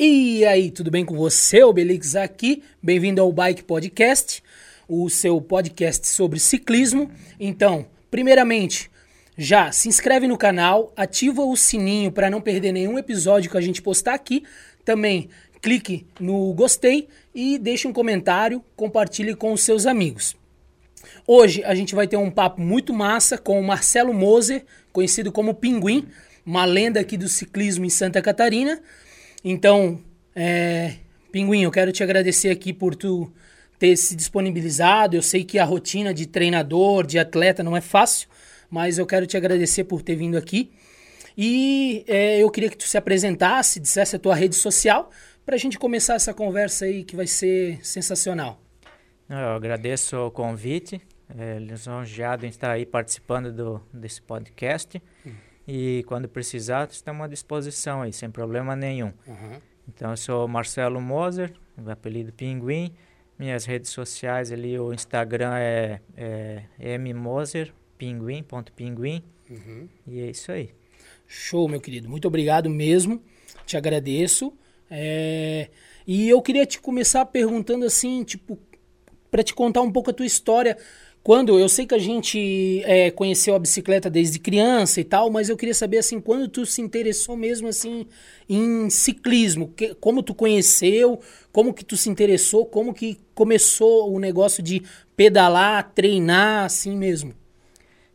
E aí, tudo bem com você? O Belix aqui. Bem-vindo ao Bike Podcast, o seu podcast sobre ciclismo. Então, primeiramente, já se inscreve no canal, ativa o sininho para não perder nenhum episódio que a gente postar aqui. Também clique no gostei e deixe um comentário, compartilhe com os seus amigos. Hoje a gente vai ter um papo muito massa com o Marcelo Moser, conhecido como Pinguim, uma lenda aqui do ciclismo em Santa Catarina. Então, é, Pinguim, eu quero te agradecer aqui por tu ter se disponibilizado. Eu sei que a rotina de treinador, de atleta não é fácil, mas eu quero te agradecer por ter vindo aqui. E é, eu queria que tu se apresentasse, dissesse a tua rede social, para a gente começar essa conversa aí que vai ser sensacional. Eu agradeço o convite, é, lisonjeado em estar aí participando do, desse podcast. Hum. E quando precisar, estamos à disposição aí, sem problema nenhum. Uhum. Então, eu sou Marcelo Moser, apelido Pinguim. Minhas redes sociais ali, o Instagram é, é mmoser, pinguim.pinguim. Uhum. E é isso aí. Show, meu querido. Muito obrigado mesmo. Te agradeço. É... E eu queria te começar perguntando assim, tipo, para te contar um pouco a tua história quando eu sei que a gente é, conheceu a bicicleta desde criança e tal, mas eu queria saber assim, quando tu se interessou mesmo assim em ciclismo, que, como tu conheceu, como que tu se interessou, como que começou o negócio de pedalar, treinar assim mesmo.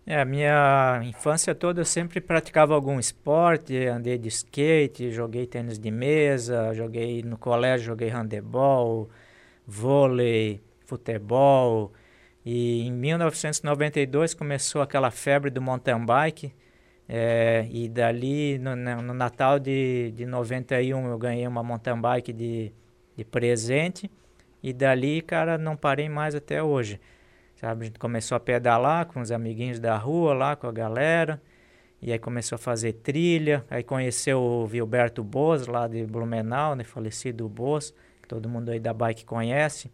É, a minha infância toda eu sempre praticava algum esporte, andei de skate, joguei tênis de mesa, joguei no colégio, joguei handebol, vôlei, futebol, e em 1992 começou aquela febre do mountain bike. É, e dali, no, no, Natal de, de 91, eu ganhei uma mountain bike de, de presente. E dali, cara, não parei mais até hoje. Sabe, a gente começou a pedalar com os amiguinhos da rua lá, com a galera. E aí começou a fazer trilha. Aí conheceu o Vilberto Boas, lá de Blumenau, né, falecido Boas, todo mundo aí da bike conhece.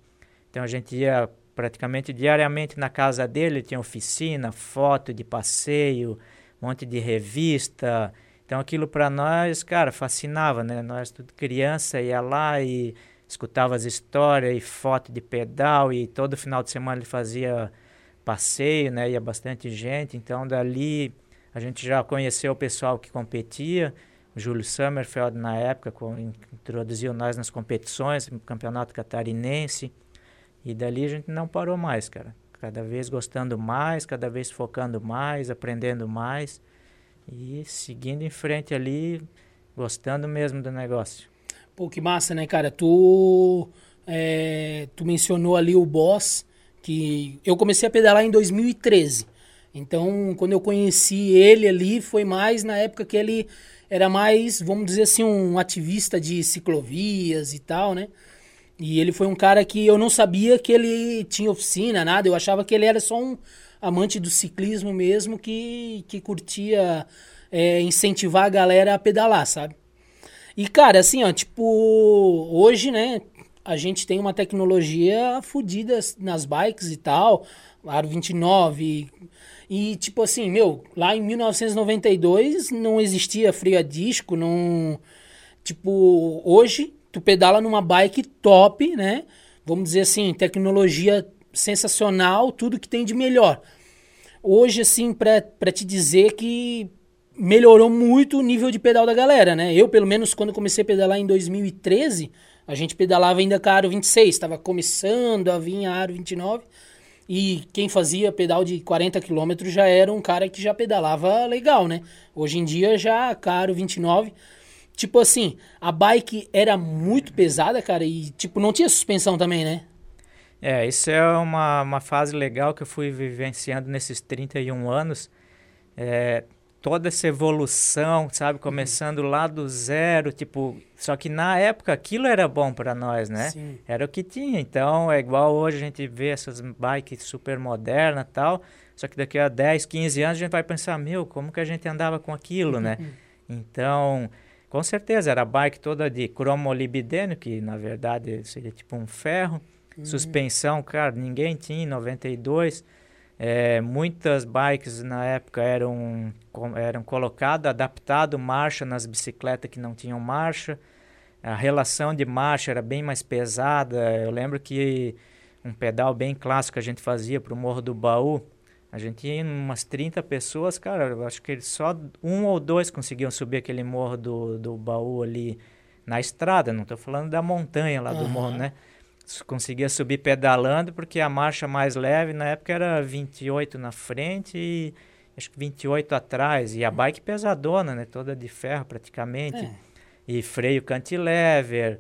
Então a gente ia praticamente diariamente na casa dele, tinha oficina, foto de passeio, um monte de revista. Então aquilo para nós, cara, fascinava, né? Nós tudo criança ia lá e escutava as histórias e foto de pedal e todo final de semana ele fazia passeio, né? Ia bastante gente. Então dali a gente já conheceu o pessoal que competia. O Júlio Sommerfeld na época introduziu nós nas competições, no campeonato catarinense. E dali a gente não parou mais, cara. Cada vez gostando mais, cada vez focando mais, aprendendo mais e seguindo em frente ali, gostando mesmo do negócio. Pô, que massa, né, cara? Tu, é, tu mencionou ali o Boss, que eu comecei a pedalar em 2013. Então, quando eu conheci ele ali, foi mais na época que ele era mais, vamos dizer assim, um ativista de ciclovias e tal, né? E ele foi um cara que eu não sabia que ele tinha oficina, nada. Eu achava que ele era só um amante do ciclismo mesmo que, que curtia é, incentivar a galera a pedalar, sabe? E, cara, assim, ó, tipo, hoje, né, a gente tem uma tecnologia fodida nas bikes e tal, Aro 29. E, tipo assim, meu, lá em 1992 não existia freio a disco, não. Tipo, hoje tu pedala numa bike top, né? Vamos dizer assim, tecnologia sensacional, tudo que tem de melhor. Hoje, assim, para te dizer que melhorou muito o nível de pedal da galera, né? Eu, pelo menos, quando comecei a pedalar em 2013, a gente pedalava ainda com a Aro 26, estava começando a vir a Aro 29, e quem fazia pedal de 40 km já era um cara que já pedalava legal, né? Hoje em dia já a Aro 29 Tipo assim, a bike era muito pesada, cara, e tipo, não tinha suspensão também, né? É, isso é uma, uma fase legal que eu fui vivenciando nesses 31 anos. É, toda essa evolução, sabe? Começando lá do zero, tipo... Só que na época aquilo era bom para nós, né? Sim. Era o que tinha. Então, é igual hoje a gente vê essas bikes super modernas e tal. Só que daqui a 10, 15 anos a gente vai pensar, meu, como que a gente andava com aquilo, né? Então... Com certeza, era a bike toda de cromolibdênio, que na verdade seria tipo um ferro. Uhum. Suspensão, cara, ninguém tinha em 92. É, muitas bikes na época eram, eram colocadas, adaptado marcha nas bicicletas que não tinham marcha. a relação de marcha era bem mais pesada. Eu lembro que um pedal bem clássico que a gente fazia para o Morro do Baú, a gente ia umas 30 pessoas, cara, eu acho que só um ou dois conseguiam subir aquele morro do, do baú ali na estrada, não estou falando da montanha lá do uhum. morro, né? Conseguia subir pedalando, porque a marcha mais leve na época era 28 na frente e acho que 28 atrás. E a bike pesadona, né? Toda de ferro praticamente. É. E freio cantilever,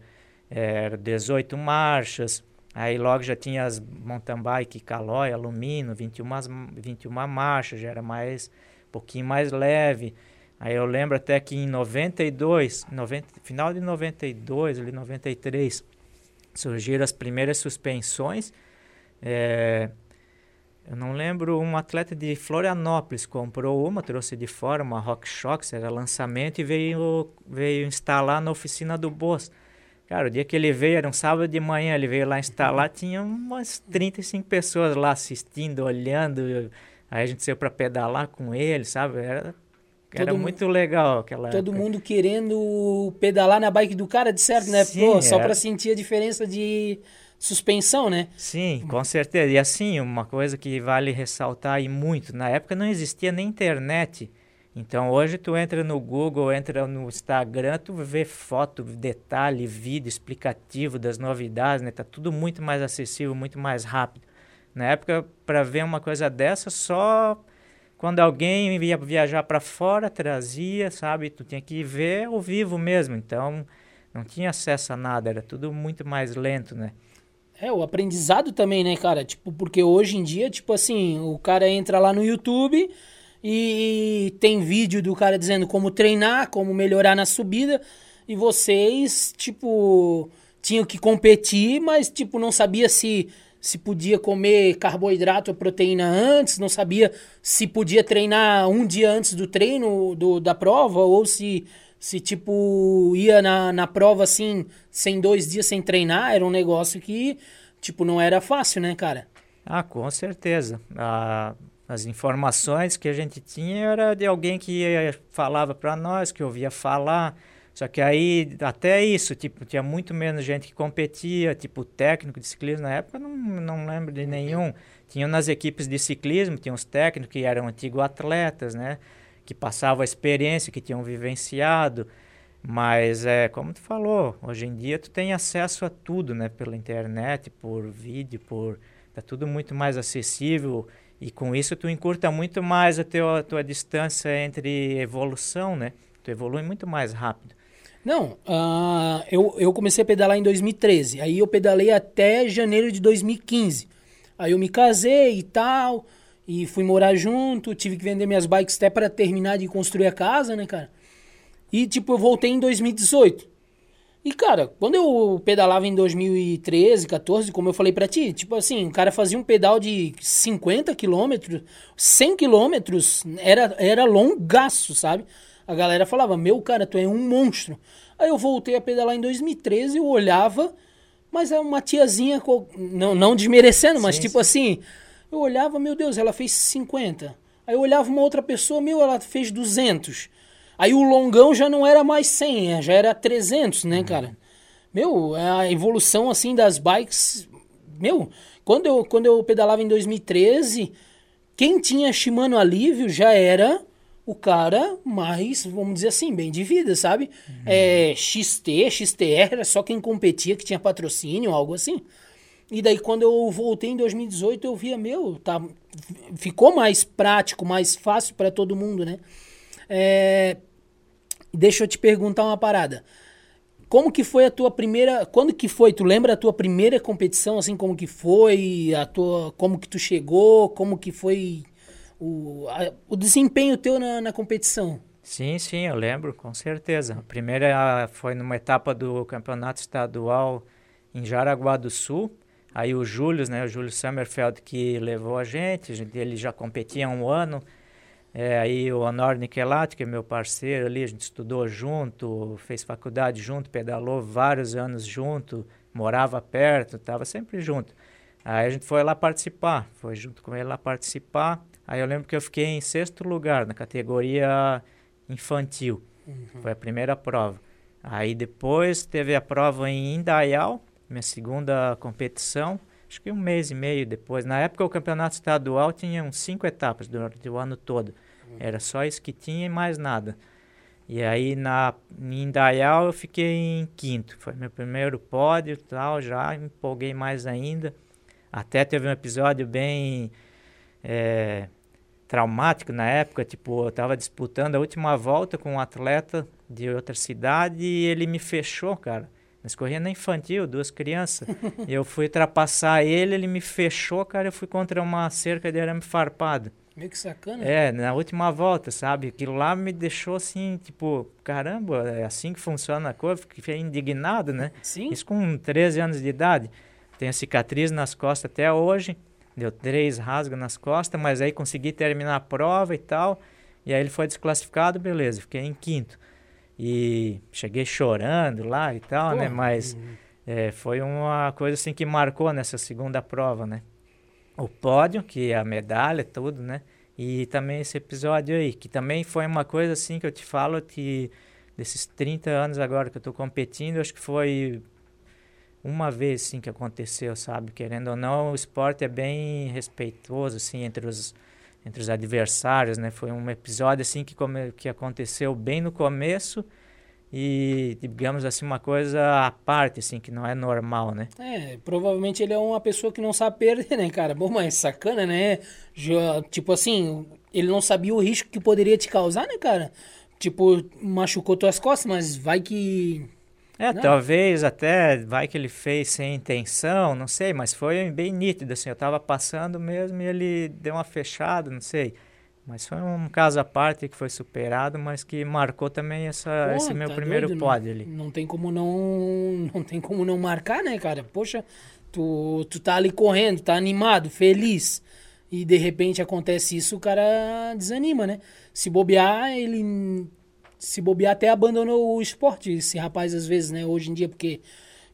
é, 18 marchas. Aí logo já tinha as mountain bike Caloi, alumínio, 21, 21 marchas, já era mais, um pouquinho mais leve. Aí eu lembro até que em 92, 90, final de 92, ali 93, surgiram as primeiras suspensões. É, eu não lembro, um atleta de Florianópolis comprou uma, trouxe de fora, uma RockShox, era lançamento, e veio, veio instalar na oficina do Boss. Cara, o dia que ele veio, era um sábado de manhã, ele veio lá instalar, tinha umas 35 pessoas lá assistindo, olhando. Aí a gente saiu para pedalar com ele, sabe? Era, era muito legal aquela Todo época. mundo querendo pedalar na bike do cara, de certo, né? Sim, Pô, só para sentir a diferença de suspensão, né? Sim, com certeza. E assim, uma coisa que vale ressaltar e muito, na época não existia nem internet. Então hoje tu entra no Google, entra no Instagram, tu vê foto, detalhe, vídeo explicativo das novidades, né? Tá tudo muito mais acessível, muito mais rápido. Na época, para ver uma coisa dessa, só quando alguém ia viajar para fora, trazia, sabe? Tu tinha que ver ao vivo mesmo. Então, não tinha acesso a nada, era tudo muito mais lento, né? É, o aprendizado também, né, cara? Tipo, porque hoje em dia, tipo assim, o cara entra lá no YouTube e tem vídeo do cara dizendo como treinar, como melhorar na subida, e vocês, tipo, tinham que competir, mas, tipo, não sabia se se podia comer carboidrato ou proteína antes, não sabia se podia treinar um dia antes do treino do, da prova, ou se, se tipo, ia na, na prova assim, sem dois dias sem treinar, era um negócio que, tipo, não era fácil, né, cara? Ah, com certeza. Ah, as informações que a gente tinha era de alguém que falava para nós, que ouvia falar. Só que aí, até isso, tipo, tinha muito menos gente que competia, tipo, técnico de ciclismo na época, não, não lembro de nenhum. Tinham nas equipes de ciclismo, tinha os técnicos que eram antigos atletas, né? Que passavam a experiência, que tinham vivenciado. Mas, é, como tu falou, hoje em dia tu tem acesso a tudo, né? Pela internet, por vídeo, por... Tá tudo muito mais acessível e com isso tu encurta muito mais a, teu, a tua distância entre evolução, né? Tu evolui muito mais rápido. Não, uh, eu, eu comecei a pedalar em 2013. Aí eu pedalei até janeiro de 2015. Aí eu me casei e tal, e fui morar junto, tive que vender minhas bikes até para terminar de construir a casa, né, cara? E tipo, eu voltei em 2018. E, cara, quando eu pedalava em 2013, 14, como eu falei para ti, tipo assim, o cara fazia um pedal de 50 quilômetros, 100 quilômetros, era, era longaço, sabe? A galera falava, meu cara, tu é um monstro. Aí eu voltei a pedalar em 2013, eu olhava, mas é uma tiazinha, não, não desmerecendo, mas sim, tipo sim. assim, eu olhava, meu Deus, ela fez 50. Aí eu olhava uma outra pessoa, meu, ela fez 200. Aí o longão já não era mais 100, é, já era 300, né, uhum. cara? Meu, a evolução assim das bikes, meu, quando eu quando eu pedalava em 2013, quem tinha Shimano Alívio já era o cara mais, vamos dizer assim, bem de vida, sabe? Uhum. É, XT, XTR, era só quem competia, que tinha patrocínio, algo assim. E daí quando eu voltei em 2018, eu via, meu, tá, ficou mais prático, mais fácil para todo mundo, né? É, Deixa eu te perguntar uma parada. Como que foi a tua primeira, quando que foi? Tu lembra a tua primeira competição, assim, como que foi, a tua, como que tu chegou, como que foi o, a, o desempenho teu na, na competição? Sim, sim, eu lembro, com certeza. A primeira foi numa etapa do campeonato estadual em Jaraguá do Sul. Aí o Júlio, né, o Júlio Sommerfeld que levou a gente, ele já competia há um ano, é, aí o Honor Niquelati, que é meu parceiro ali, a gente estudou junto, fez faculdade junto, pedalou vários anos junto, morava perto, estava sempre junto. Aí a gente foi lá participar, foi junto com ele lá participar. Aí eu lembro que eu fiquei em sexto lugar na categoria infantil. Uhum. Foi a primeira prova. Aí depois teve a prova em Indaial, minha segunda competição, acho que um mês e meio depois. Na época o campeonato estadual tinha uns cinco etapas durante o ano todo. Era só isso que tinha e mais nada. E aí na em Indaial eu fiquei em quinto. Foi meu primeiro pódio e tal, já me empolguei mais ainda. Até teve um episódio bem é, traumático na época, tipo, eu estava disputando a última volta com um atleta de outra cidade e ele me fechou, cara. Nós corria na infantil, duas crianças. e eu fui ultrapassar ele, ele me fechou, cara, eu fui contra uma cerca de arame farpado. Meio que sacana. É, na última volta, sabe? Aquilo lá me deixou assim, tipo, caramba, é assim que funciona a coisa. Fiquei indignado, né? Sim. Isso com 13 anos de idade. Tenho cicatriz nas costas até hoje. Deu três rasgos nas costas, mas aí consegui terminar a prova e tal. E aí ele foi desclassificado, beleza, fiquei em quinto. E cheguei chorando lá e tal, né? Mas é, foi uma coisa assim que marcou nessa segunda prova, né? o pódio, que é a medalha, tudo, né? E também esse episódio aí, que também foi uma coisa assim que eu te falo que desses 30 anos agora que eu tô competindo, acho que foi uma vez sim que aconteceu, sabe? Querendo ou não, o esporte é bem respeitoso assim entre os entre os adversários, né? Foi um episódio assim que come, que aconteceu bem no começo e digamos assim uma coisa à parte assim que não é normal né? É provavelmente ele é uma pessoa que não sabe perder né cara? Bom mas sacana né? Já, tipo assim ele não sabia o risco que poderia te causar né cara? Tipo machucou tuas costas mas vai que é não. talvez até vai que ele fez sem intenção não sei mas foi bem nítido assim eu tava passando mesmo e ele deu uma fechada não sei mas foi um caso à parte que foi superado, mas que marcou também essa, Pô, esse meu tá primeiro doido, pódio ali. Não tem como não, não tem como não marcar, né, cara? Poxa, tu, tu tá ali correndo, tá animado, feliz. E de repente acontece isso, o cara desanima, né? Se bobear, ele. Se bobear, até abandonou o esporte, esse rapaz, às vezes, né? Hoje em dia, porque,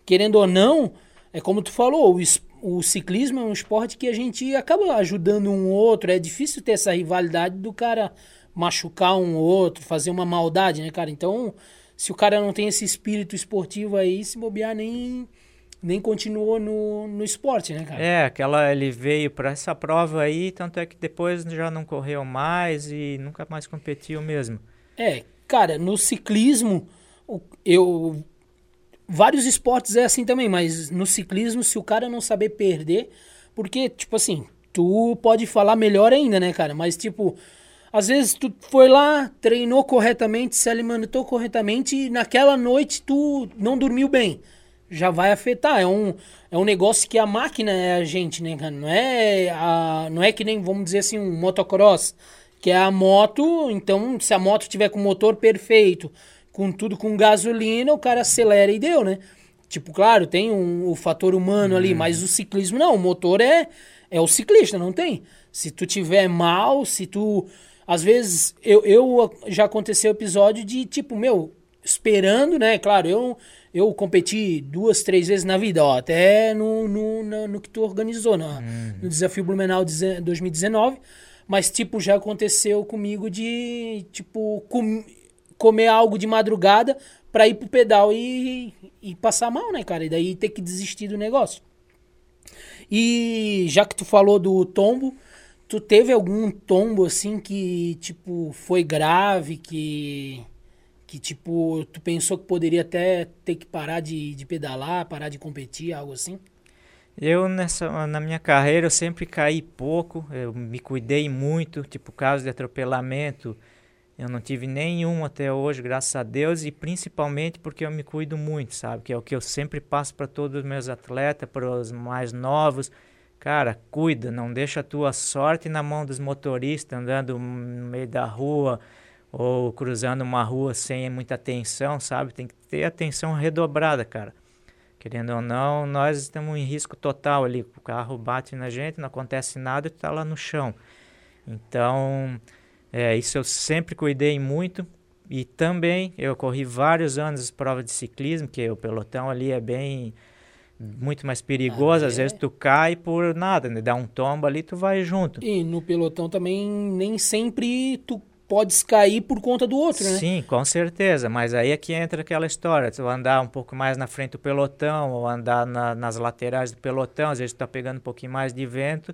querendo ou não, é como tu falou, o, o ciclismo é um esporte que a gente acaba ajudando um outro. É difícil ter essa rivalidade do cara machucar um outro, fazer uma maldade, né, cara? Então, se o cara não tem esse espírito esportivo aí, se bobear nem nem continuou no, no esporte, né, cara? É, aquela ele veio para essa prova aí, tanto é que depois já não correu mais e nunca mais competiu mesmo. É, cara, no ciclismo eu vários esportes é assim também, mas no ciclismo, se o cara não saber perder, porque, tipo assim, tu pode falar melhor ainda, né, cara? Mas, tipo, às vezes tu foi lá, treinou corretamente, se alimentou corretamente e naquela noite tu não dormiu bem. Já vai afetar. É um, é um negócio que a máquina é a gente, né, cara? Não é, a, não é que nem, vamos dizer assim, um motocross, que é a moto. Então, se a moto tiver com o motor perfeito, com tudo com gasolina, o cara acelera e deu, né? Tipo, claro, tem um, o fator humano ali, uhum. mas o ciclismo não, o motor é é o ciclista, não tem. Se tu tiver mal, se tu às vezes eu, eu já aconteceu episódio de tipo, meu, esperando, né? Claro, eu eu competi duas, três vezes na vida, ó, até no, no, no, no que tu organizou, no, uhum. no desafio Blumenau 2019, mas tipo já aconteceu comigo de tipo com, comer algo de madrugada para ir pro pedal e, e passar mal, né, cara? E daí ter que desistir do negócio. E já que tu falou do tombo, tu teve algum tombo assim que, tipo, foi grave, que que tipo, tu pensou que poderia até ter que parar de, de pedalar, parar de competir, algo assim? Eu nessa na minha carreira eu sempre caí pouco, eu me cuidei muito, tipo caso de atropelamento, eu não tive nenhum até hoje, graças a Deus, e principalmente porque eu me cuido muito, sabe? Que é o que eu sempre passo para todos os meus atletas, para os mais novos. Cara, cuida, não deixa a tua sorte na mão dos motoristas andando no meio da rua ou cruzando uma rua sem muita atenção, sabe? Tem que ter atenção redobrada, cara. Querendo ou não, nós estamos em risco total ali. O carro bate na gente, não acontece nada e tu tá lá no chão. Então, é, isso eu sempre cuidei muito. E também eu corri vários anos prova de ciclismo, que o pelotão ali é bem muito mais perigoso, ah, é? às vezes tu cai por nada, né? Dá um tombo ali, tu vai junto. E no pelotão também nem sempre tu pode cair por conta do outro, né? Sim, com certeza. Mas aí é que entra aquela história. Tu andar um pouco mais na frente do pelotão, ou andar na, nas laterais do pelotão, às vezes tu tá pegando um pouquinho mais de vento,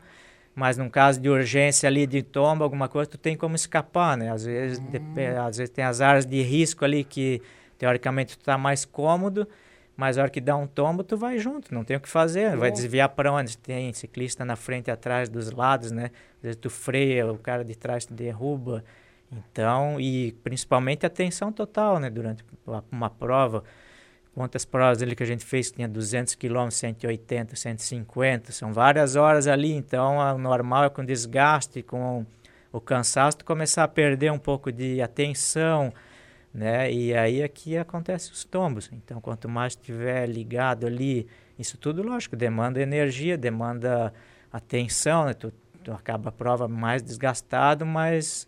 mas num caso de urgência ali de tomba, alguma coisa, tu tem como escapar, né? Às vezes, hum. às vezes tem as áreas de risco ali que teoricamente tu tá mais cômodo, mas a hora que dá um tombo, tu vai junto, não tem o que fazer, vai desviar para onde? Tem ciclista na frente e atrás dos lados, né? Às vezes tu freia, o cara de trás te derruba. Então, e principalmente atenção total, né? Durante uma prova. Quantas provas ali que a gente fez que tinha 200 km, 180, 150, são várias horas ali, então o normal é com desgaste, com o cansaço, tu começar a perder um pouco de atenção, né? E aí aqui acontece os tombos. Então, quanto mais estiver ligado ali, isso tudo, lógico, demanda energia, demanda atenção, né? Tu, tu acaba a prova mais desgastado, mas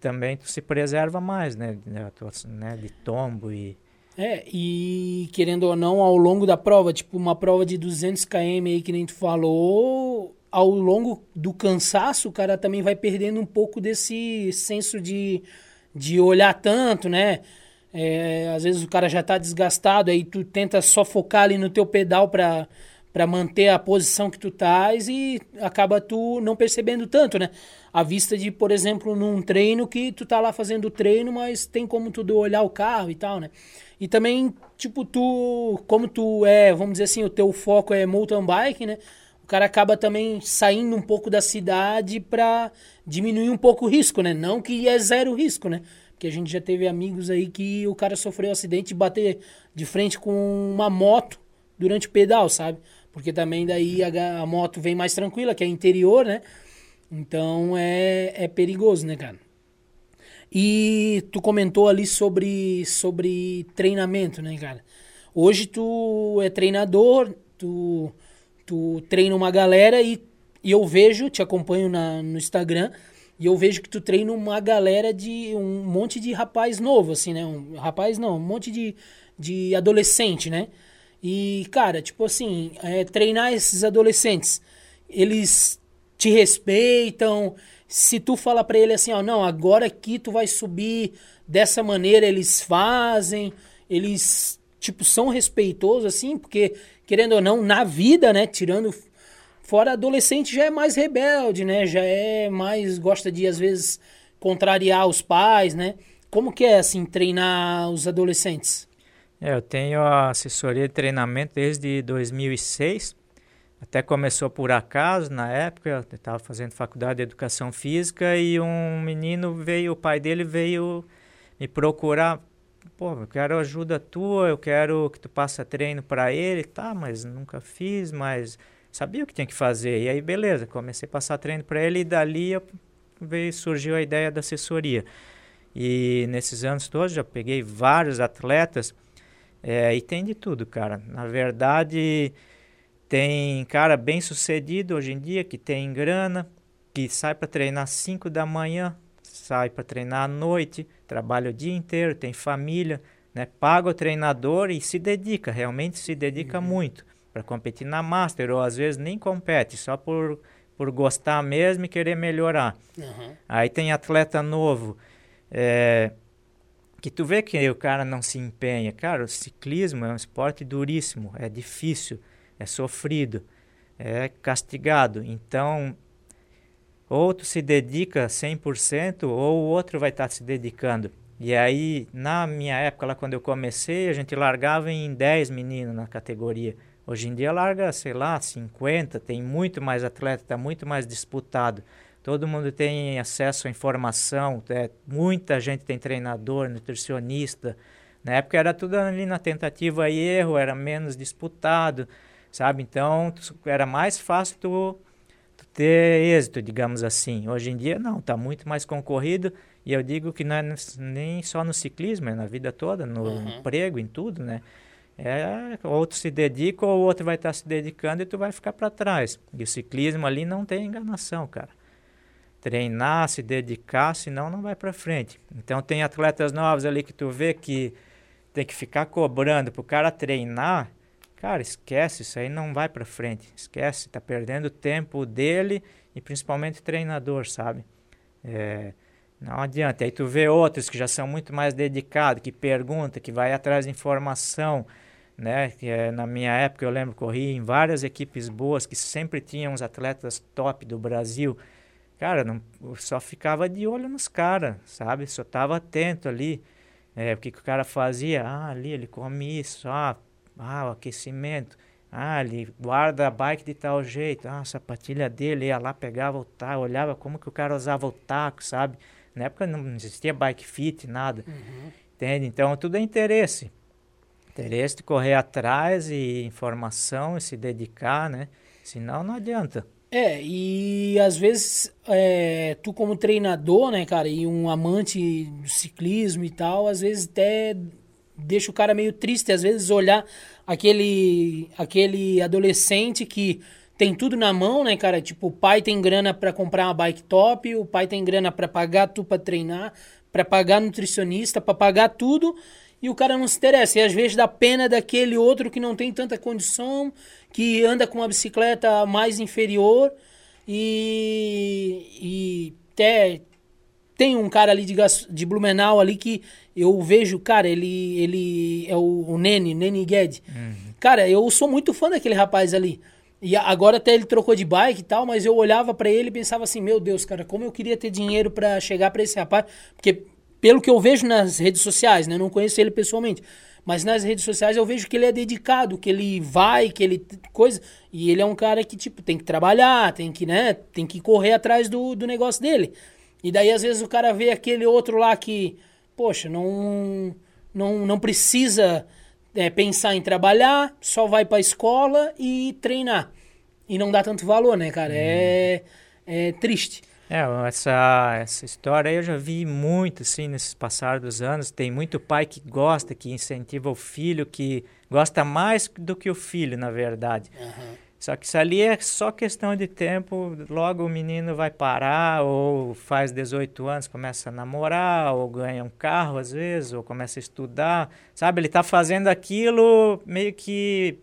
também tu se preserva mais, né? né? De tombo e... É, e querendo ou não, ao longo da prova, tipo uma prova de 200 km aí que nem tu falou, ao longo do cansaço, o cara também vai perdendo um pouco desse senso de, de olhar tanto, né? É, às vezes o cara já tá desgastado, aí tu tenta só focar ali no teu pedal para para manter a posição que tu estás e acaba tu não percebendo tanto, né? A vista de, por exemplo, num treino que tu tá lá fazendo o treino, mas tem como tu olhar o carro e tal, né? E também, tipo, tu, como tu é, vamos dizer assim, o teu foco é mountain bike, né? O cara acaba também saindo um pouco da cidade para diminuir um pouco o risco, né? Não que é zero risco, né? Porque a gente já teve amigos aí que o cara sofreu um acidente e bater de frente com uma moto durante o pedal, sabe? Porque também daí a, a moto vem mais tranquila, que é interior, né? Então é, é perigoso, né, cara? E tu comentou ali sobre, sobre treinamento, né, cara? Hoje tu é treinador, tu, tu treina uma galera e, e eu vejo, te acompanho na, no Instagram, e eu vejo que tu treina uma galera de um monte de rapaz novo, assim, né? Um rapaz não, um monte de, de adolescente, né? E, cara, tipo assim, é, treinar esses adolescentes, eles te respeitam. Se tu fala para ele assim, ó, não, agora aqui tu vai subir dessa maneira, eles fazem, eles, tipo, são respeitosos, assim, porque, querendo ou não, na vida, né, tirando fora adolescente já é mais rebelde, né, já é mais, gosta de, às vezes, contrariar os pais, né. Como que é, assim, treinar os adolescentes? É, eu tenho assessoria de treinamento desde 2006. Até começou por acaso, na época, eu estava fazendo faculdade de educação física e um menino veio, o pai dele veio me procurar. Pô, eu quero ajuda tua, eu quero que tu passe treino para ele. Tá, mas nunca fiz, mas sabia o que tinha que fazer. E aí, beleza, comecei a passar treino para ele e dali veio, surgiu a ideia da assessoria. E nesses anos todos já peguei vários atletas é, e tem de tudo, cara. Na verdade, tem cara bem sucedido hoje em dia que tem grana, que sai para treinar 5 da manhã, sai para treinar à noite, trabalha o dia inteiro, tem família, né? paga o treinador e se dedica, realmente se dedica uhum. muito para competir na Master, ou às vezes nem compete, só por, por gostar mesmo e querer melhorar. Uhum. Aí tem atleta novo. É, que tu vê que o cara não se empenha. Cara, o ciclismo é um esporte duríssimo, é difícil, é sofrido, é castigado. Então, ou tu se dedica 100% ou o outro vai estar tá se dedicando. E aí, na minha época, lá quando eu comecei, a gente largava em 10 meninos na categoria. Hoje em dia larga, sei lá, 50, tem muito mais atleta, está muito mais disputado todo mundo tem acesso à informação, é, muita gente tem treinador, nutricionista. Na época era tudo ali na tentativa e erro, era menos disputado, sabe? Então era mais fácil tu, tu ter êxito, digamos assim. Hoje em dia não, está muito mais concorrido e eu digo que não é nem só no ciclismo, é na vida toda, no uhum. emprego, em tudo, né? É, outro se dedica ou o outro vai estar tá se dedicando e tu vai ficar para trás. E o ciclismo ali não tem enganação, cara treinar, se dedicar, senão não vai para frente. Então tem atletas novos ali que tu vê que tem que ficar cobrando para o cara treinar, cara, esquece, isso aí não vai para frente, esquece, tá perdendo tempo dele e principalmente treinador, sabe? É, Não adianta. Aí tu vê outros que já são muito mais dedicados, que perguntam, que vai atrás de informação, né? É, na minha época eu lembro corri em várias equipes boas que sempre tinham os atletas top do Brasil. Cara, não, só ficava de olho nos caras, sabe? Só tava atento ali. É, o que, que o cara fazia? Ah, ali ele come isso, ah, ah, o aquecimento. Ah, ele guarda a bike de tal jeito. Ah, a sapatilha dele ia lá, pegava o taco, olhava como que o cara usava o taco, sabe? Na época não existia bike fit, nada. Uhum. Entende? Então tudo é interesse. Interesse de correr atrás e informação e se dedicar, né? Senão não adianta. É, e às vezes é, tu como treinador, né, cara, e um amante do ciclismo e tal, às vezes até deixa o cara meio triste, às vezes olhar aquele aquele adolescente que tem tudo na mão, né, cara? Tipo, o pai tem grana para comprar uma bike top, o pai tem grana para pagar tu para treinar, para pagar nutricionista, para pagar tudo, e o cara não se interessa. E às vezes dá pena daquele outro que não tem tanta condição, que anda com uma bicicleta mais inferior e, e até tem um cara ali de, de Blumenau ali que eu vejo, cara, ele, ele é o, o Nene, Nene Gued. Uhum. Cara, eu sou muito fã daquele rapaz ali. E agora até ele trocou de bike e tal, mas eu olhava para ele e pensava assim, meu Deus, cara, como eu queria ter dinheiro para chegar para esse rapaz, porque pelo que eu vejo nas redes sociais, né, não conheço ele pessoalmente, mas nas redes sociais eu vejo que ele é dedicado, que ele vai, que ele coisa, e ele é um cara que tipo tem que trabalhar, tem que, né, tem que correr atrás do, do negócio dele. E daí às vezes o cara vê aquele outro lá que, poxa, não não não precisa é, pensar em trabalhar, só vai para a escola e treinar. E não dá tanto valor, né, cara? Hum. É, é triste. É, essa, essa história eu já vi muito, assim, nesses passados dos anos. Tem muito pai que gosta, que incentiva o filho, que gosta mais do que o filho, na verdade. Uhum. Só que isso ali é só questão de tempo, logo o menino vai parar, ou faz 18 anos, começa a namorar, ou ganha um carro às vezes, ou começa a estudar, sabe? Ele está fazendo aquilo meio que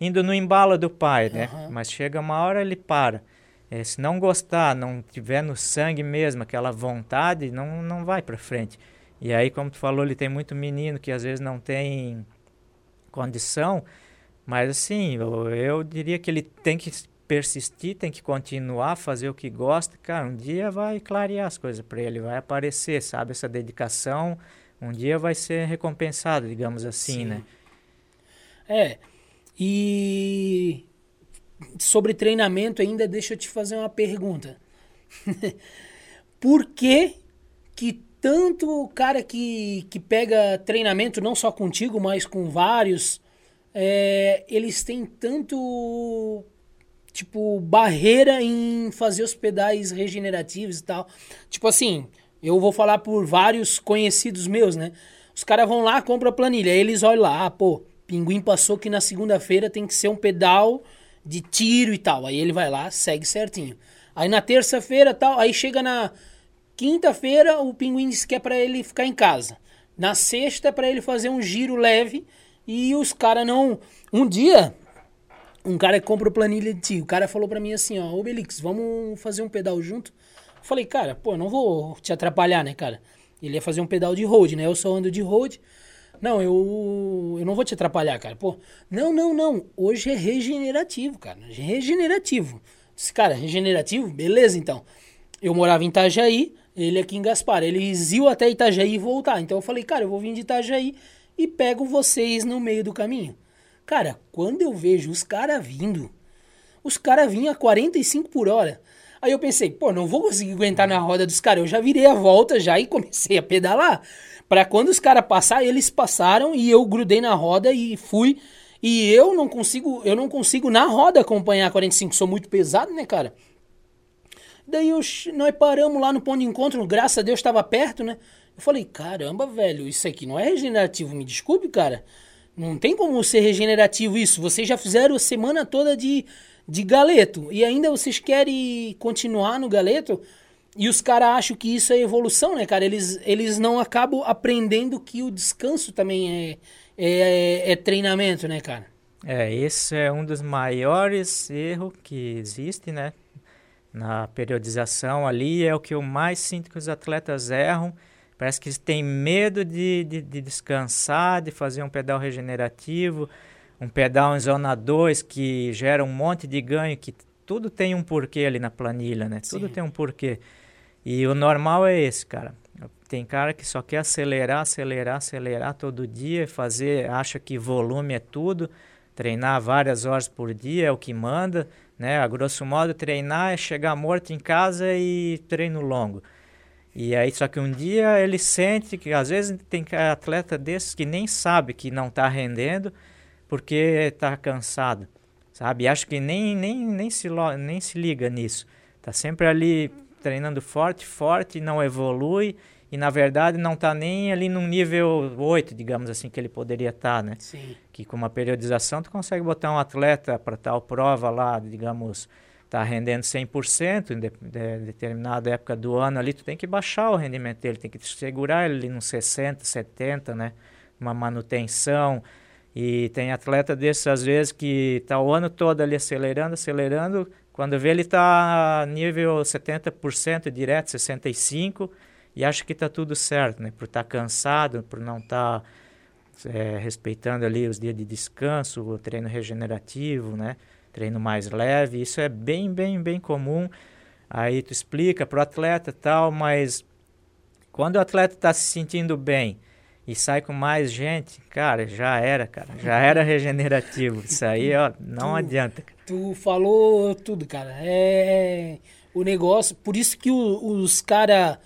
indo no embalo do pai, né? Uhum. Mas chega uma hora ele para. É, se não gostar, não tiver no sangue mesmo aquela vontade, não, não vai para frente. E aí, como tu falou, ele tem muito menino que às vezes não tem condição, mas assim, eu, eu diria que ele tem que persistir, tem que continuar fazer o que gosta. Cara, um dia vai clarear as coisas para ele, vai aparecer, sabe? Essa dedicação, um dia vai ser recompensado, digamos assim, Sim. né? É. E sobre treinamento ainda, deixa eu te fazer uma pergunta. Por que que tanto o cara que, que pega treinamento, não só contigo, mas com vários, é, eles têm tanto tipo barreira em fazer os pedais regenerativos e tal. Tipo assim, eu vou falar por vários conhecidos meus, né? Os caras vão lá, compram a planilha, eles olham lá, ah, pô, Pinguim passou que na segunda-feira tem que ser um pedal de tiro e tal. Aí ele vai lá, segue certinho. Aí na terça-feira tal, aí chega na quinta-feira, o Pinguim diz que é para ele ficar em casa. Na sexta é para ele fazer um giro leve e os caras não. Um dia, um cara que compra planilha de ti, o cara falou para mim assim: ó, Obelix, vamos fazer um pedal junto? Falei, cara, pô, não vou te atrapalhar, né, cara? Ele ia fazer um pedal de road, né? Eu só ando de road. Não, eu, eu não vou te atrapalhar, cara. Pô, não, não, não. Hoje é regenerativo, cara. Regenerativo. Disse, cara, regenerativo? Beleza, então. Eu morava em Itajaí, ele aqui em Gaspar. Ele iu até Itajaí e voltar. Então eu falei, cara, eu vou vir de Itajaí e pego vocês no meio do caminho. Cara, quando eu vejo os caras vindo, os caras vinham a 45 por hora. Aí eu pensei, pô, não vou conseguir aguentar na roda dos caras. Eu já virei a volta já e comecei a pedalar. Pra quando os caras passar, eles passaram e eu grudei na roda e fui. E eu não consigo, eu não consigo na roda acompanhar 45, sou muito pesado, né, cara? Daí eu, nós paramos lá no ponto de encontro, graças a Deus estava perto, né? Eu falei, caramba, velho, isso aqui não é regenerativo, me desculpe, cara. Não tem como ser regenerativo isso. Vocês já fizeram a semana toda de, de galeto e ainda vocês querem continuar no galeto? E os caras acham que isso é evolução, né, cara? Eles, eles não acabam aprendendo que o descanso também é, é, é treinamento, né, cara? É, esse é um dos maiores erros que existe, né? na periodização ali é o que eu mais sinto que os atletas erram. Parece que eles têm medo de, de, de descansar, de fazer um pedal regenerativo, um pedal em zona 2 que gera um monte de ganho, que tudo tem um porquê ali na planilha, né? Sim. Tudo tem um porquê. E o normal é esse, cara. Tem cara que só quer acelerar, acelerar, acelerar todo dia, fazer, acha que volume é tudo, treinar várias horas por dia é o que manda, né? A grosso modo, treinar é chegar morto em casa e treino longo. E aí, só que um dia ele sente que, às vezes, tem atleta desses que nem sabe que não está rendendo porque está cansado, sabe? E acho que nem, nem, nem, se, nem se liga nisso. Está sempre ali treinando forte, forte, não evolui e na verdade não está nem ali no nível 8, digamos assim, que ele poderia estar, tá, né? Sim. Que com uma periodização tu consegue botar um atleta para tal prova lá, digamos, tá rendendo 100% em de, de, determinada época do ano ali, tu tem que baixar o rendimento dele, tem que segurar ele ali nos 60, 70, né? Uma manutenção. E tem atleta desses às vezes que tá o ano todo ali acelerando, acelerando, quando vê ele tá nível 70% direto, 65% e acha que está tudo certo, né? Por estar tá cansado, por não estar tá, é, respeitando ali os dias de descanso, o treino regenerativo, né? Treino mais leve, isso é bem, bem, bem comum. Aí tu explica para o atleta tal, mas quando o atleta está se sentindo bem e sai com mais gente, cara, já era, cara, já era regenerativo. Isso aí, ó, não tu, adianta. Cara. Tu falou tudo, cara. É o negócio, por isso que o, os caras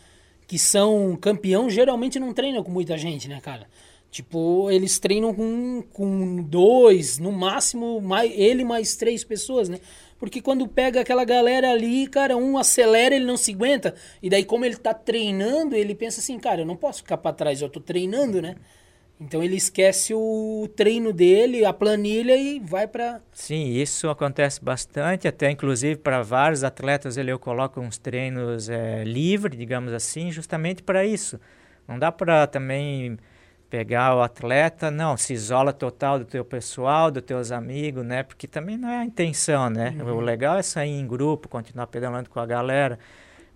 que são campeão geralmente não treinam com muita gente, né, cara? Tipo, eles treinam com, com dois, no máximo, mais, ele mais três pessoas, né? Porque quando pega aquela galera ali, cara, um acelera, ele não se aguenta. E daí, como ele tá treinando, ele pensa assim, cara, eu não posso ficar para trás, eu tô treinando, né? Então ele esquece o treino dele, a planilha e vai para. Sim, isso acontece bastante, até inclusive para vários atletas ele eu coloco uns treinos é, livre, digamos assim, justamente para isso. Não dá para também pegar o atleta, não, se isola total do teu pessoal, dos teus amigos, né? Porque também não é a intenção, né? Uhum. O legal é sair em grupo, continuar pedalando com a galera.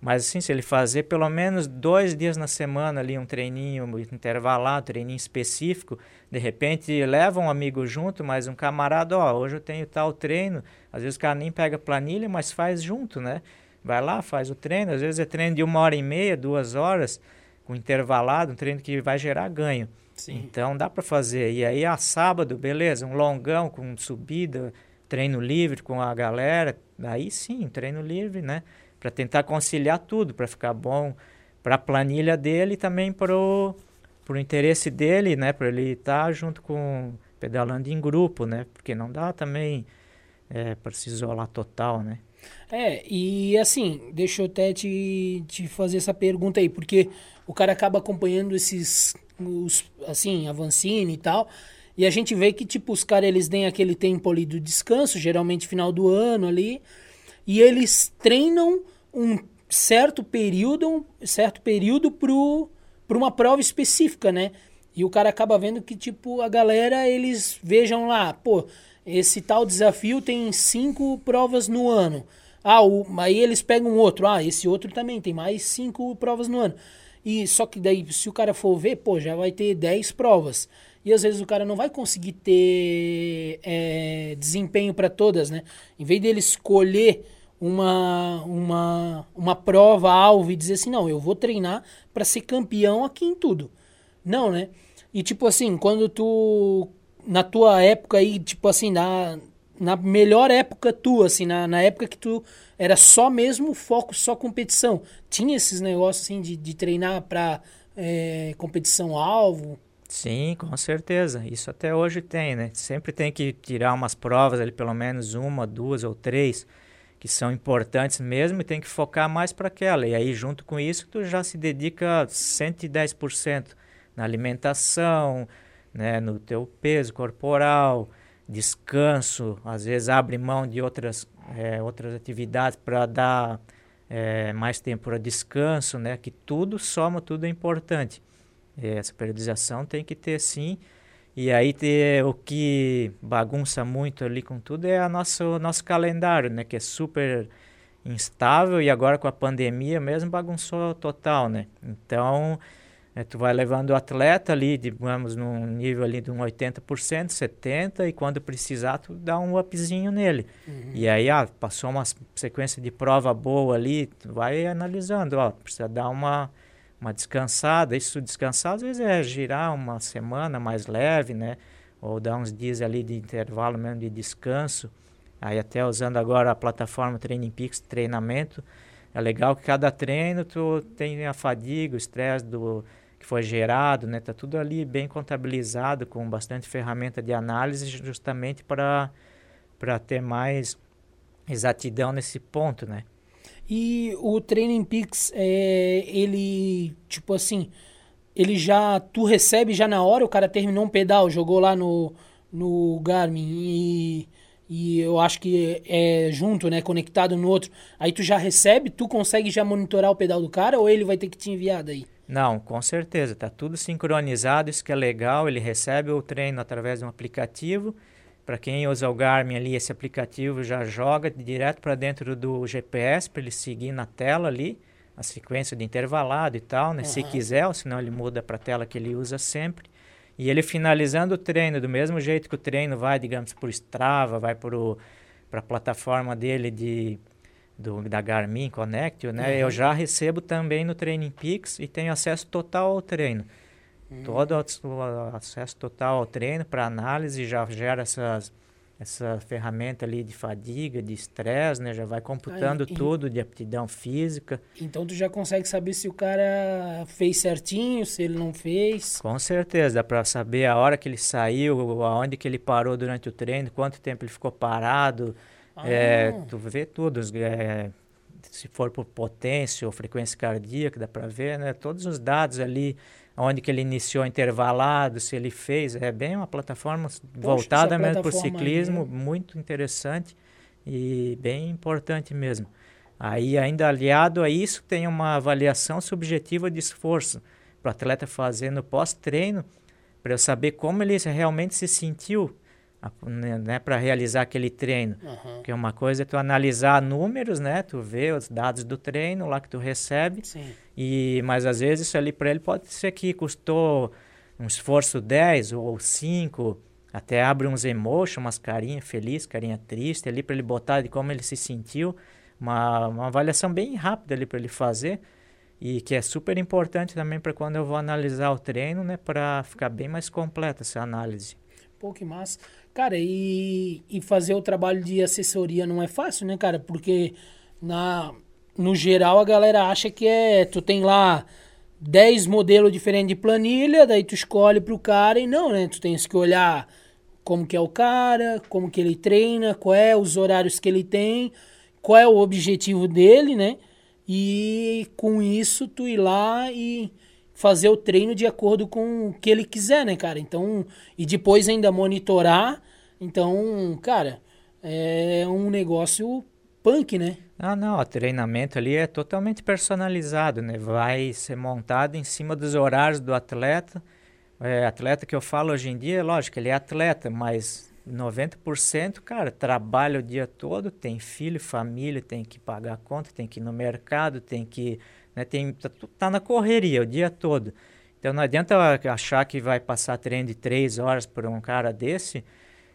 Mas assim, se ele fazer pelo menos dois dias na semana ali um treininho intervalado, um treininho específico, de repente leva um amigo junto, mas um camarada, ó, hoje eu tenho tal treino. Às vezes o cara nem pega planilha, mas faz junto, né? Vai lá, faz o treino. Às vezes é treino de uma hora e meia, duas horas, com intervalado, um treino que vai gerar ganho. Sim. Então dá para fazer. E aí, a sábado, beleza, um longão com subida, treino livre com a galera. Aí sim, treino livre, né? para tentar conciliar tudo, para ficar bom para a planilha dele e também para o interesse dele, né? Para ele estar tá junto com pedalando em grupo, né? Porque não dá também é, para se isolar total, né? É, e assim, deixa eu até te, te fazer essa pergunta aí, porque o cara acaba acompanhando esses, os, assim, Avancini e tal, e a gente vê que, tipo, os caras, eles têm aquele tempo ali do descanso, geralmente final do ano ali, e eles treinam um certo período, um certo período para uma prova específica, né? E o cara acaba vendo que, tipo, a galera, eles vejam lá, pô, esse tal desafio tem cinco provas no ano. Ah, o, aí eles pegam outro. Ah, esse outro também tem mais cinco provas no ano. E só que daí, se o cara for ver, pô, já vai ter dez provas. E às vezes o cara não vai conseguir ter é, desempenho para todas, né? Em vez dele escolher uma, uma, uma prova alvo e dizer assim, não, eu vou treinar para ser campeão aqui em tudo. Não, né? E tipo assim, quando tu na tua época aí, tipo assim, na, na melhor época tua, assim, na, na época que tu era só mesmo foco, só competição, tinha esses negócios assim de, de treinar para é, competição alvo? Sim, com certeza. Isso até hoje tem, né? Sempre tem que tirar umas provas ali, pelo menos uma, duas ou três que são importantes mesmo e tem que focar mais para aquela. E aí, junto com isso, tu já se dedica 110% na alimentação, né, no teu peso corporal, descanso, às vezes abre mão de outras, é, outras atividades para dar é, mais tempo para descanso, né, que tudo soma, tudo é importante. E essa periodização tem que ter sim e aí ter, o que bagunça muito ali com tudo é a nosso, nosso calendário, né? Que é super instável e agora com a pandemia mesmo bagunçou total, né? Então, é, tu vai levando o atleta ali, digamos, num nível ali de um 80%, 70%, e quando precisar, tu dá um upzinho nele. Uhum. E aí, ah, passou uma sequência de prova boa ali, tu vai analisando, ó, precisa dar uma, uma descansada. Isso descansar, às vezes, é girar uma semana mais leve, né? Ou dar uns dias ali de intervalo mesmo de descanso. Aí até usando agora a plataforma Training Peaks treinamento, é legal que cada treino tu tem a fadiga, o estresse do que foi gerado, né? Tá tudo ali bem contabilizado com bastante ferramenta de análise justamente para para ter mais exatidão nesse ponto, né? E o Training Peaks, é, ele, tipo assim, ele já, tu recebe já na hora, o cara terminou um pedal, jogou lá no, no Garmin e, e eu acho que é junto, né, conectado no outro. Aí tu já recebe, tu consegue já monitorar o pedal do cara ou ele vai ter que te enviar daí? Não, com certeza, está tudo sincronizado, isso que é legal, ele recebe o treino através de um aplicativo. Para quem usa o Garmin ali, esse aplicativo já joga direto para dentro do GPS para ele seguir na tela ali a sequência de intervalado e tal, né? Uhum. Se quiser, ou senão ele muda para a tela que ele usa sempre. E ele finalizando o treino do mesmo jeito que o treino vai, digamos, por Strava, vai para a plataforma dele de do, da Garmin Connect, né? Uhum. Eu já recebo também no Training Peaks e tenho acesso total ao treino. Uhum. Todo o acesso total ao treino para análise já gera essas essa ferramenta ali de fadiga, de estresse, né? Já vai computando ah, e, tudo de aptidão física. Então tu já consegue saber se o cara fez certinho, se ele não fez. Com certeza, dá para saber a hora que ele saiu, aonde que ele parou durante o treino, quanto tempo ele ficou parado, ah. É, tu vê tudo, é, se for por potência ou frequência cardíaca, dá para ver, né? Todos os dados ali, onde que ele iniciou intervalado, se ele fez, é bem uma plataforma Poxa, voltada mesmo para o ciclismo, aí, né? muito interessante e bem importante mesmo. Aí, ainda aliado a isso, tem uma avaliação subjetiva de esforço para o atleta fazer no pós-treino, para eu saber como ele realmente se sentiu né, né para realizar aquele treino. Uhum. Que uma coisa é tu analisar números, né? Tu vê os dados do treino lá que tu recebe. Sim. E mas às vezes isso ali para ele pode ser que custou um esforço 10 ou 5, até abre uns emotions, umas carinha feliz, carinha triste ali para ele botar de como ele se sentiu, uma, uma avaliação bem rápida ali para ele fazer e que é super importante também para quando eu vou analisar o treino, né, para ficar bem mais completa essa análise. Pô, que massa. Cara, e, e fazer o trabalho de assessoria não é fácil, né, cara? Porque na, no geral a galera acha que é. Tu tem lá 10 modelos diferentes de planilha, daí tu escolhe pro cara e não, né? Tu tens que olhar como que é o cara, como que ele treina, qual é os horários que ele tem, qual é o objetivo dele, né? E com isso tu ir lá e fazer o treino de acordo com o que ele quiser, né, cara? Então, e depois ainda monitorar. Então, cara, é um negócio punk, né? Ah, não, o treinamento ali é totalmente personalizado, né? Vai ser montado em cima dos horários do atleta. É, atleta que eu falo hoje em dia, lógico, ele é atleta, mas 90%, cara, trabalha o dia todo, tem filho, família, tem que pagar conta, tem que ir no mercado, tem que né? Tem, tá, tá na correria o dia todo. Então não adianta achar que vai passar treino de três horas por um cara desse,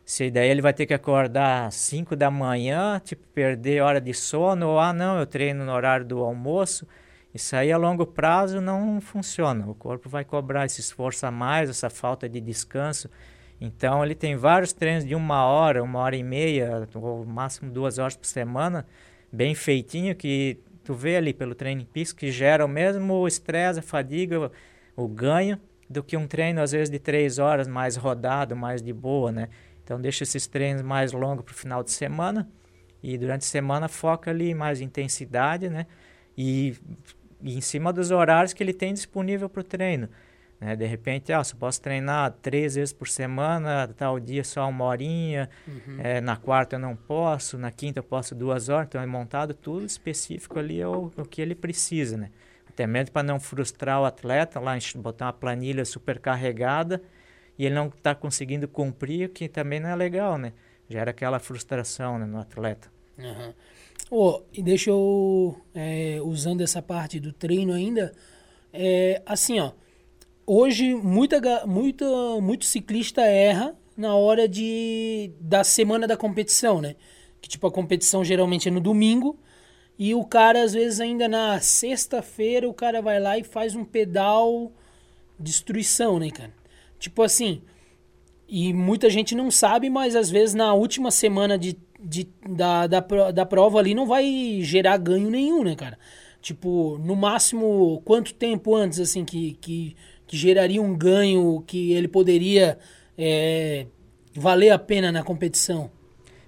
se daí ele vai ter que acordar às 5 da manhã, tipo, perder hora de sono, ou ah não, eu treino no horário do almoço. Isso aí a longo prazo não funciona. O corpo vai cobrar esse esforço a mais, essa falta de descanso. Então ele tem vários treinos de uma hora, uma hora e meia, ou máximo duas horas por semana, bem feitinho, que tu vê ali pelo training peaks que gera o mesmo estresse, a fadiga, o ganho do que um treino às vezes de três horas mais rodado, mais de boa, né? Então deixa esses treinos mais longos para o final de semana e durante a semana foca ali mais intensidade, né? E, e em cima dos horários que ele tem disponível para o treino. Né? De repente, ah, só posso treinar três vezes por semana, tal dia só uma horinha, uhum. é, na quarta eu não posso, na quinta eu posso duas horas, então é montado tudo específico ali ao, ao que ele precisa, né? Até mesmo para não frustrar o atleta, lá botar uma planilha super carregada e ele não está conseguindo cumprir, o que também não é legal, né? Gera aquela frustração né, no atleta. Uhum. Oh, e deixa eu, é, usando essa parte do treino ainda, é, assim, ó, hoje muita, muita, muito ciclista erra na hora de, da semana da competição, né? Que tipo, a competição geralmente é no domingo, e o cara, às vezes, ainda na sexta-feira, o cara vai lá e faz um pedal destruição, né, cara? Tipo assim, e muita gente não sabe, mas às vezes na última semana de, de, da, da, da prova ali não vai gerar ganho nenhum, né, cara? Tipo, no máximo, quanto tempo antes, assim, que, que, que geraria um ganho que ele poderia é, valer a pena na competição?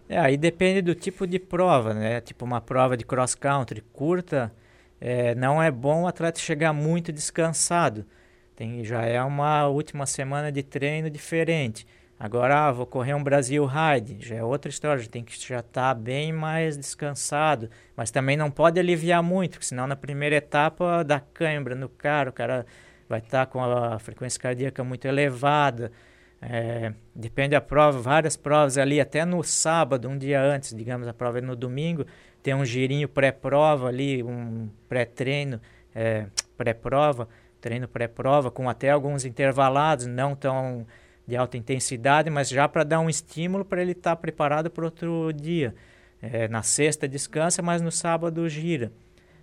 É, aí depende do tipo de prova, né? Tipo, uma prova de cross country curta, é, não é bom o atleta chegar muito descansado. Tem, já é uma última semana de treino diferente. Agora, ah, vou correr um Brasil Ride, já é outra história, já tem que já estar tá bem mais descansado, mas também não pode aliviar muito, porque senão na primeira etapa dá cãibra no cara, o cara vai estar tá com a frequência cardíaca muito elevada. É, depende da prova, várias provas ali, até no sábado, um dia antes, digamos, a prova é no domingo, tem um girinho pré-prova ali, um pré-treino, é, pré-prova, treino pré-prova, com até alguns intervalados, não tão de alta intensidade, mas já para dar um estímulo para ele estar tá preparado para outro dia. É, na sexta descansa, mas no sábado gira.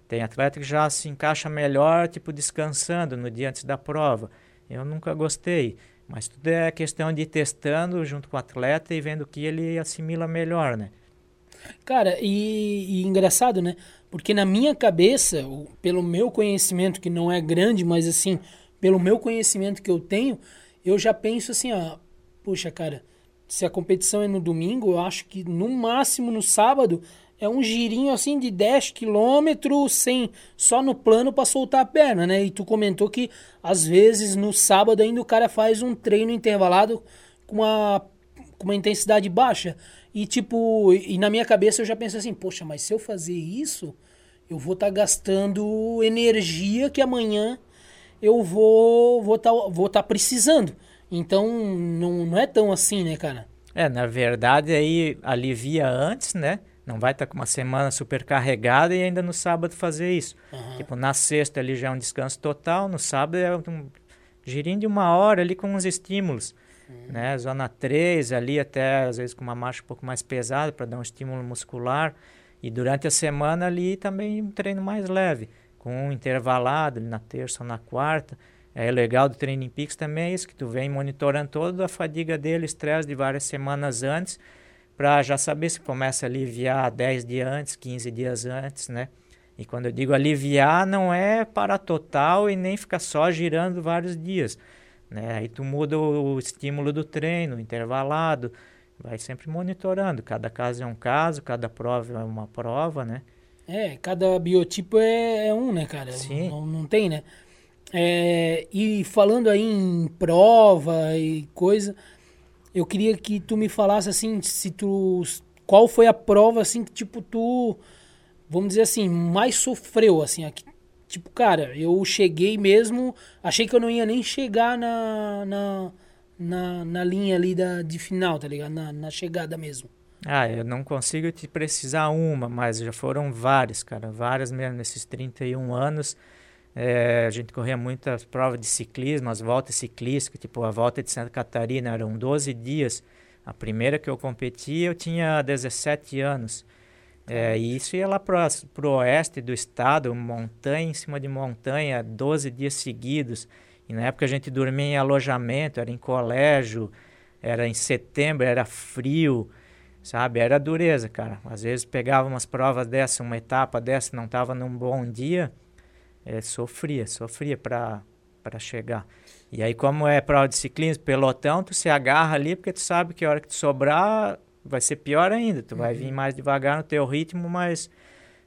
Tem atleta que já se encaixa melhor, tipo descansando no dia antes da prova. Eu nunca gostei, mas tudo é questão de ir testando junto com o atleta e vendo o que ele assimila melhor, né? Cara, e, e engraçado, né? Porque na minha cabeça, pelo meu conhecimento, que não é grande, mas assim, pelo meu conhecimento que eu tenho, eu já penso assim, ó, puxa, cara, se a competição é no domingo, eu acho que no máximo no sábado é um girinho assim de 10 quilômetros sem só no plano para soltar a perna, né? E tu comentou que às vezes no sábado ainda o cara faz um treino intervalado com uma, com uma intensidade baixa. E tipo, e na minha cabeça eu já penso assim, poxa, mas se eu fazer isso, eu vou estar tá gastando energia que amanhã eu vou vou tá, vou tá precisando. Então não, não é tão assim, né, cara? É, na verdade aí alivia antes, né? Não vai estar tá com uma semana super carregada e ainda no sábado fazer isso. Uhum. Tipo, na sexta ali já é um descanso total, no sábado é um girinho de uma hora ali com uns estímulos. Uhum. Né? Zona 3 ali até às vezes com uma marcha um pouco mais pesada para dar um estímulo muscular. E durante a semana ali também um treino mais leve, com um intervalado na terça ou na quarta. É legal do Training Peaks também é isso, que tu vem monitorando toda a fadiga dele, estresse de várias semanas antes, para já saber se começa a aliviar 10 dias antes, 15 dias antes, né? E quando eu digo aliviar, não é para total e nem ficar só girando vários dias. Né? Aí tu muda o estímulo do treino, intervalado, vai sempre monitorando. Cada caso é um caso, cada prova é uma prova, né? É, cada biotipo é, é um, né, cara? Sim. Não, não tem, né? É, e falando aí em prova e coisa, eu queria que tu me falasse assim, se tu qual foi a prova assim que tipo tu, vamos dizer assim, mais sofreu assim, aqui, Tipo, cara, eu cheguei mesmo, achei que eu não ia nem chegar na, na, na, na linha ali da, de final, tá ligado? Na, na chegada mesmo. Ah, eu não consigo te precisar uma, mas já foram várias, cara, várias mesmo nesses 31 anos. É, a gente corria muitas provas de ciclismo, as voltas ciclísticas, tipo a volta de Santa Catarina, eram 12 dias. A primeira que eu competi, eu tinha 17 anos. É, e isso ia lá para o oeste do estado, montanha em cima de montanha, 12 dias seguidos. E na época a gente dormia em alojamento, era em colégio, era em setembro, era frio, sabe? Era dureza, cara. Às vezes pegava umas provas dessa, uma etapa dessa, não estava num bom dia, é, sofria, sofria para chegar. E aí, como é prova de ciclismo, pelotão, tu se agarra ali, porque tu sabe que a hora que tu sobrar, vai ser pior ainda. Tu uhum. vai vir uhum. mais devagar no teu ritmo, mas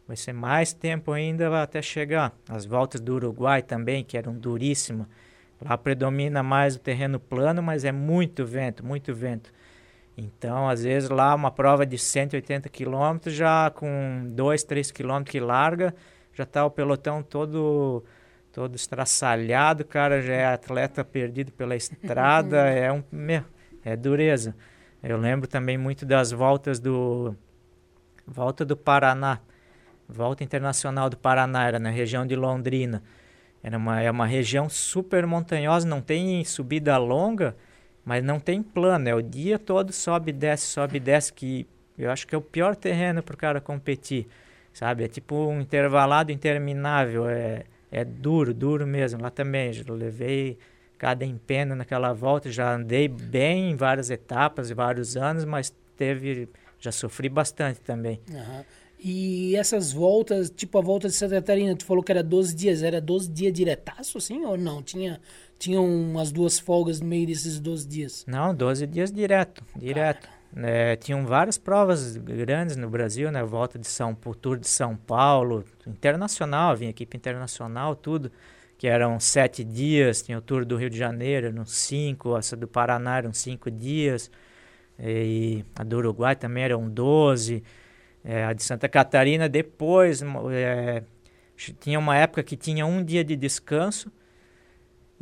vai ser mais tempo ainda até chegar. As voltas do Uruguai também, que eram duríssimas. Lá predomina mais o terreno plano, mas é muito vento, muito vento. Então, às vezes lá uma prova de 180 km, já com 2, 3 km que larga, já está o pelotão todo todo estraçalhado, cara, já é atleta perdido pela estrada, é um, meu, é dureza. Eu lembro também muito das voltas do Volta do Paraná. Volta Internacional do Paraná, era na região de Londrina. Era uma, é uma região super montanhosa, não tem subida longa, mas não tem plano. É o dia todo sobe e desce, sobe e desce, que eu acho que é o pior terreno para o cara competir, sabe? É tipo um intervalado interminável, é, é duro, duro mesmo. Lá também, já levei cada empeno naquela volta, já andei bem em várias etapas, vários anos, mas teve, já sofri bastante também. Uhum. E essas voltas, tipo a volta de Santa Catarina, tu falou que era 12 dias, era 12 dias diretaço, assim, ou não? Tinha, tinha umas duas folgas no meio desses 12 dias? Não, 12 dias direto, direto. É, tinham várias provas grandes no Brasil, né? Volta de São Tour de São Paulo, internacional, vinha equipe internacional, tudo. Que eram sete dias, tinha o Tour do Rio de Janeiro, eram cinco, essa do Paraná eram cinco dias, e a do Uruguai também eram doze. É, a de Santa Catarina depois é, tinha uma época que tinha um dia de descanso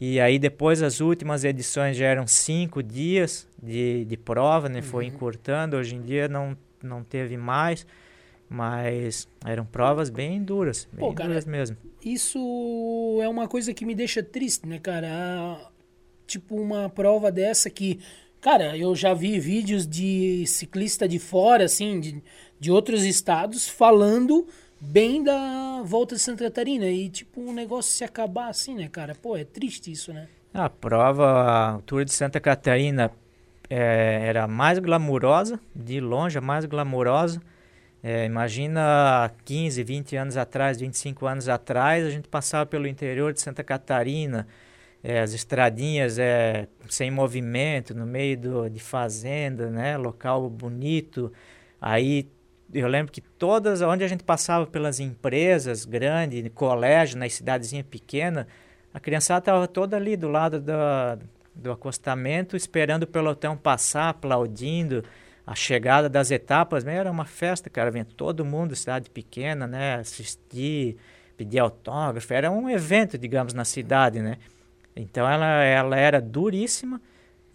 e aí depois as últimas edições já eram cinco dias de, de prova, né? Uhum. Foi encurtando. Hoje em dia não não teve mais, mas eram provas bem duras, bem Pô, cara, duras mesmo. Isso é uma coisa que me deixa triste, né, cara? Tipo uma prova dessa que Cara, eu já vi vídeos de ciclista de fora, assim, de, de outros estados, falando bem da volta de Santa Catarina. E, tipo, o um negócio se acabar assim, né, cara? Pô, é triste isso, né? A prova, a Tour de Santa Catarina é, era mais glamurosa, de longe, a mais glamurosa. É, imagina 15, 20 anos atrás, 25 anos atrás, a gente passava pelo interior de Santa Catarina, é, as estradinhas é, sem movimento, no meio do, de fazenda, né? Local bonito. Aí eu lembro que todas, onde a gente passava pelas empresas grandes, colégio, na cidadezinha pequena, a criançada estava toda ali do lado da, do acostamento, esperando o pelotão passar, aplaudindo a chegada das etapas. Era uma festa, cara, vinha todo mundo, cidade pequena, né? Assistir, pedir autógrafo, era um evento, digamos, na cidade, né? Então ela, ela era duríssima,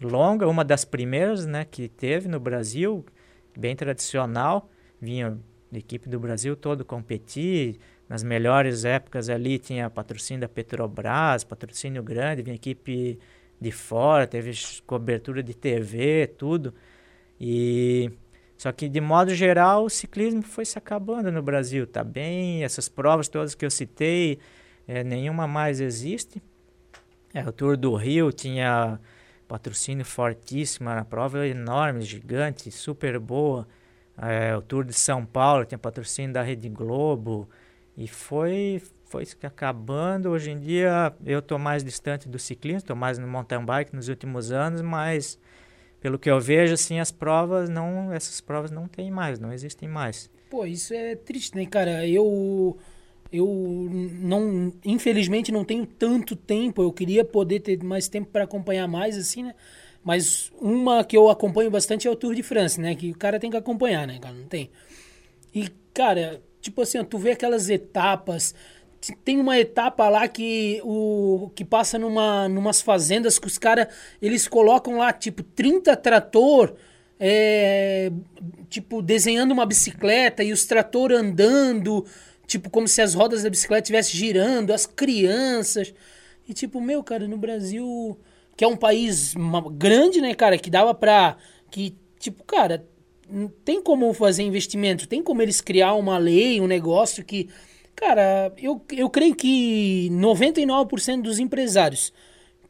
longa, uma das primeiras né, que teve no Brasil, bem tradicional. Vinha a equipe do Brasil todo competir. Nas melhores épocas ali tinha patrocínio da Petrobras, patrocínio grande, vinha equipe de fora, teve cobertura de TV, tudo. E só que de modo geral o ciclismo foi se acabando no Brasil, tá bem? Essas provas todas que eu citei, é, nenhuma mais existe. É, o Tour do Rio tinha patrocínio fortíssimo, a prova enorme, gigante, super boa. É, o Tour de São Paulo tinha patrocínio da Rede Globo e foi foi acabando. Hoje em dia eu estou mais distante do ciclismo, estou mais no mountain bike nos últimos anos, mas pelo que eu vejo, assim, as provas não, essas provas não tem mais, não existem mais. Pô, isso é triste, né, cara? Eu eu não, infelizmente, não tenho tanto tempo. Eu queria poder ter mais tempo para acompanhar mais, assim, né? Mas uma que eu acompanho bastante é o Tour de France, né? Que o cara tem que acompanhar, né, cara? Não tem. E, cara, tipo assim, tu vê aquelas etapas. Tem uma etapa lá que o que passa numa numas fazendas que os caras eles colocam lá tipo 30 trator é, tipo desenhando uma bicicleta e os trator andando Tipo, como se as rodas da bicicleta estivessem girando, as crianças. E tipo, meu, cara, no Brasil, que é um país grande, né, cara, que dava pra. Que, tipo, cara, tem como fazer investimento, tem como eles criar uma lei, um negócio que. Cara, eu, eu creio que 99% dos empresários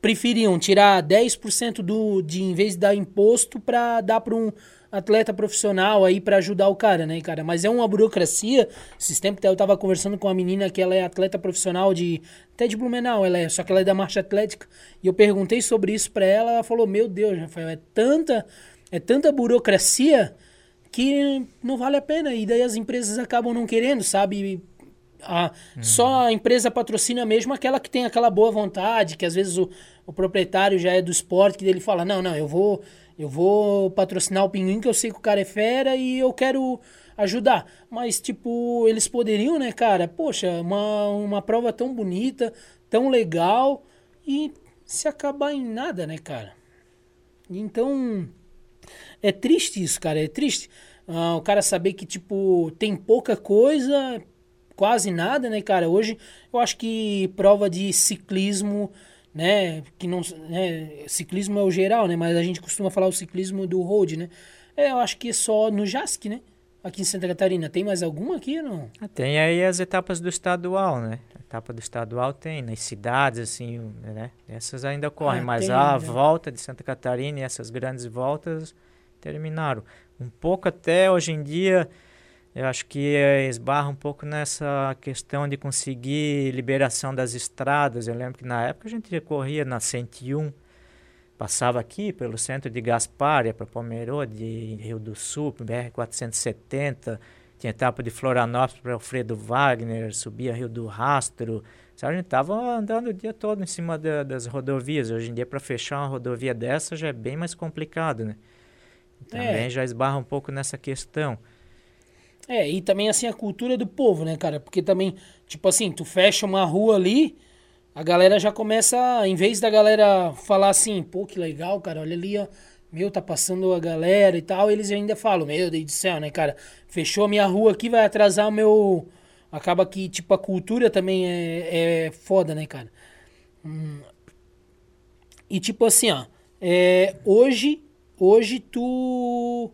preferiam tirar 10% do, de, em vez de dar imposto, para dar para um atleta profissional aí para ajudar o cara, né, cara? Mas é uma burocracia. Esses tempos eu tava conversando com uma menina que ela é atleta profissional de até de Blumenau, ela é, só que ela é da marcha atlética, e eu perguntei sobre isso para ela, ela falou: "Meu Deus, Rafael, é tanta é tanta burocracia que não vale a pena e daí as empresas acabam não querendo, sabe? A. Só a empresa patrocina mesmo aquela que tem aquela boa vontade, que às vezes o, o proprietário já é do esporte, que ele fala, não, não, eu vou eu vou patrocinar o Pinguim, que eu sei que o cara é fera e eu quero ajudar. Mas, tipo, eles poderiam, né, cara? Poxa, uma, uma prova tão bonita, tão legal e se acabar em nada, né, cara? Então, é triste isso, cara, é triste. Ah, o cara saber que, tipo, tem pouca coisa quase nada, né, cara? Hoje eu acho que prova de ciclismo, né, que não, né, ciclismo é o geral, né, mas a gente costuma falar o ciclismo do road, né? É, eu acho que é só no JASC, né? Aqui em Santa Catarina. Tem mais alguma aqui não? Ah, tem aí as etapas do estadual, né? A etapa do estadual tem, nas cidades, assim, né? Essas ainda ocorrem, ah, mas a né? volta de Santa Catarina e essas grandes voltas terminaram. Um pouco até hoje em dia, eu acho que esbarra um pouco nessa questão de conseguir liberação das estradas. Eu lembro que na época a gente corria na 101, passava aqui pelo centro de Gaspar, ia para Pomerode, Rio do Sul, BR-470, tinha etapa de Florianópolis para Alfredo Wagner, subia Rio do Rastro. Sabe, a gente estava andando o dia todo em cima da, das rodovias. Hoje em dia, para fechar uma rodovia dessa já é bem mais complicado, né? Também é. já esbarra um pouco nessa questão. É, e também assim a cultura do povo, né, cara? Porque também, tipo assim, tu fecha uma rua ali, a galera já começa, em vez da galera falar assim, pô, que legal, cara, olha ali, ó, meu, tá passando a galera e tal, eles ainda falam, meu Deus do céu, né, cara? Fechou a minha rua aqui, vai atrasar o meu. Acaba que, tipo, a cultura também é, é foda, né, cara? Hum. E tipo assim, ó, é, hoje hoje tu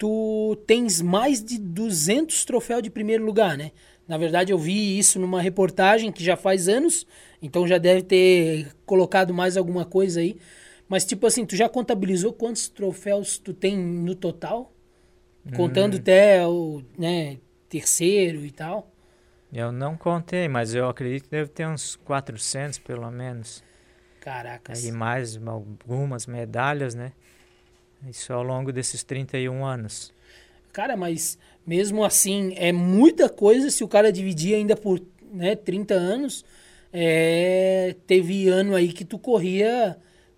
tu tens mais de 200 troféus de primeiro lugar, né? Na verdade, eu vi isso numa reportagem que já faz anos, então já deve ter colocado mais alguma coisa aí. Mas, tipo assim, tu já contabilizou quantos troféus tu tem no total? Contando hum. até o né, terceiro e tal? Eu não contei, mas eu acredito que deve ter uns 400 pelo menos. Caracas. E mais algumas medalhas, né? Isso ao longo desses 31 anos. Cara, mas mesmo assim, é muita coisa se o cara dividir ainda por né, 30 anos. É, teve ano aí que tu corria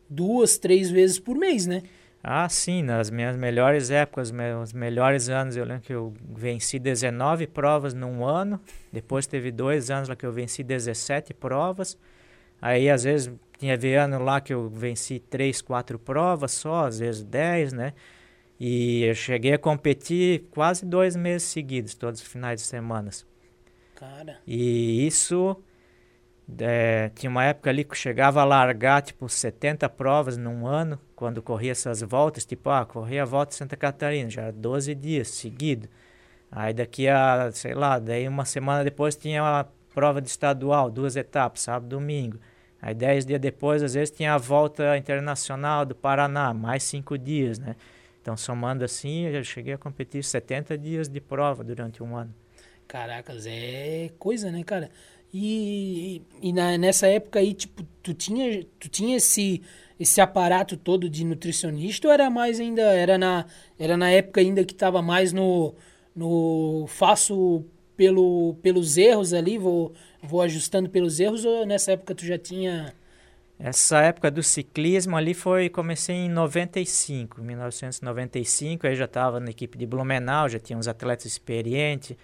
duas, três vezes por mês, né? Ah, sim, nas minhas melhores épocas, meus melhores anos, eu lembro que eu venci 19 provas num ano. Depois teve dois anos lá que eu venci 17 provas. Aí, às vezes, tinha ano lá que eu venci três, quatro provas só, às vezes dez, né? E eu cheguei a competir quase dois meses seguidos, todos os finais de semanas. Cara. E isso é, tinha uma época ali que eu chegava a largar tipo 70 provas num ano, quando corria essas voltas, tipo, ah, corria a volta de Santa Catarina, já 12 dias seguido. Aí daqui a, sei lá, daí uma semana depois tinha uma prova de estadual, duas etapas, sábado domingo. Aí dez dias depois, às vezes, tinha a volta internacional do Paraná, mais cinco dias, né? Então, somando assim, eu cheguei a competir 70 dias de prova durante um ano. Caracas, é coisa, né, cara? E, e na, nessa época aí, tipo, tu tinha, tu tinha esse, esse aparato todo de nutricionista ou era mais ainda, era na, era na época ainda que tava mais no, no faço pelo, pelos erros ali, vou, vou ajustando pelos erros ou nessa época tu já tinha... Essa época do ciclismo ali foi, comecei em 95, 1995, aí já estava na equipe de Blumenau, já tinha uns atletas experientes,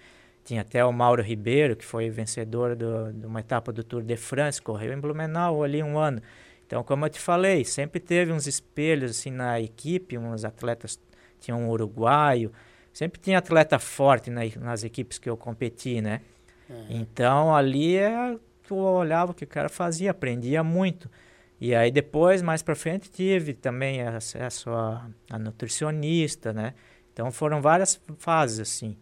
tinha até o Mauro Ribeiro, que foi vencedor do, de uma etapa do Tour de France, correu em Blumenau ali um ano. Então, como eu te falei, sempre teve uns espelhos assim na equipe, uns atletas, tinha um uruguaio, sempre tinha atleta forte na, nas equipes que eu competi, né? Então ali é, tu olhava o que o cara fazia, aprendia muito. E aí depois, mais para frente, tive também acesso a, a, nutricionista, né? Então foram várias fases assim.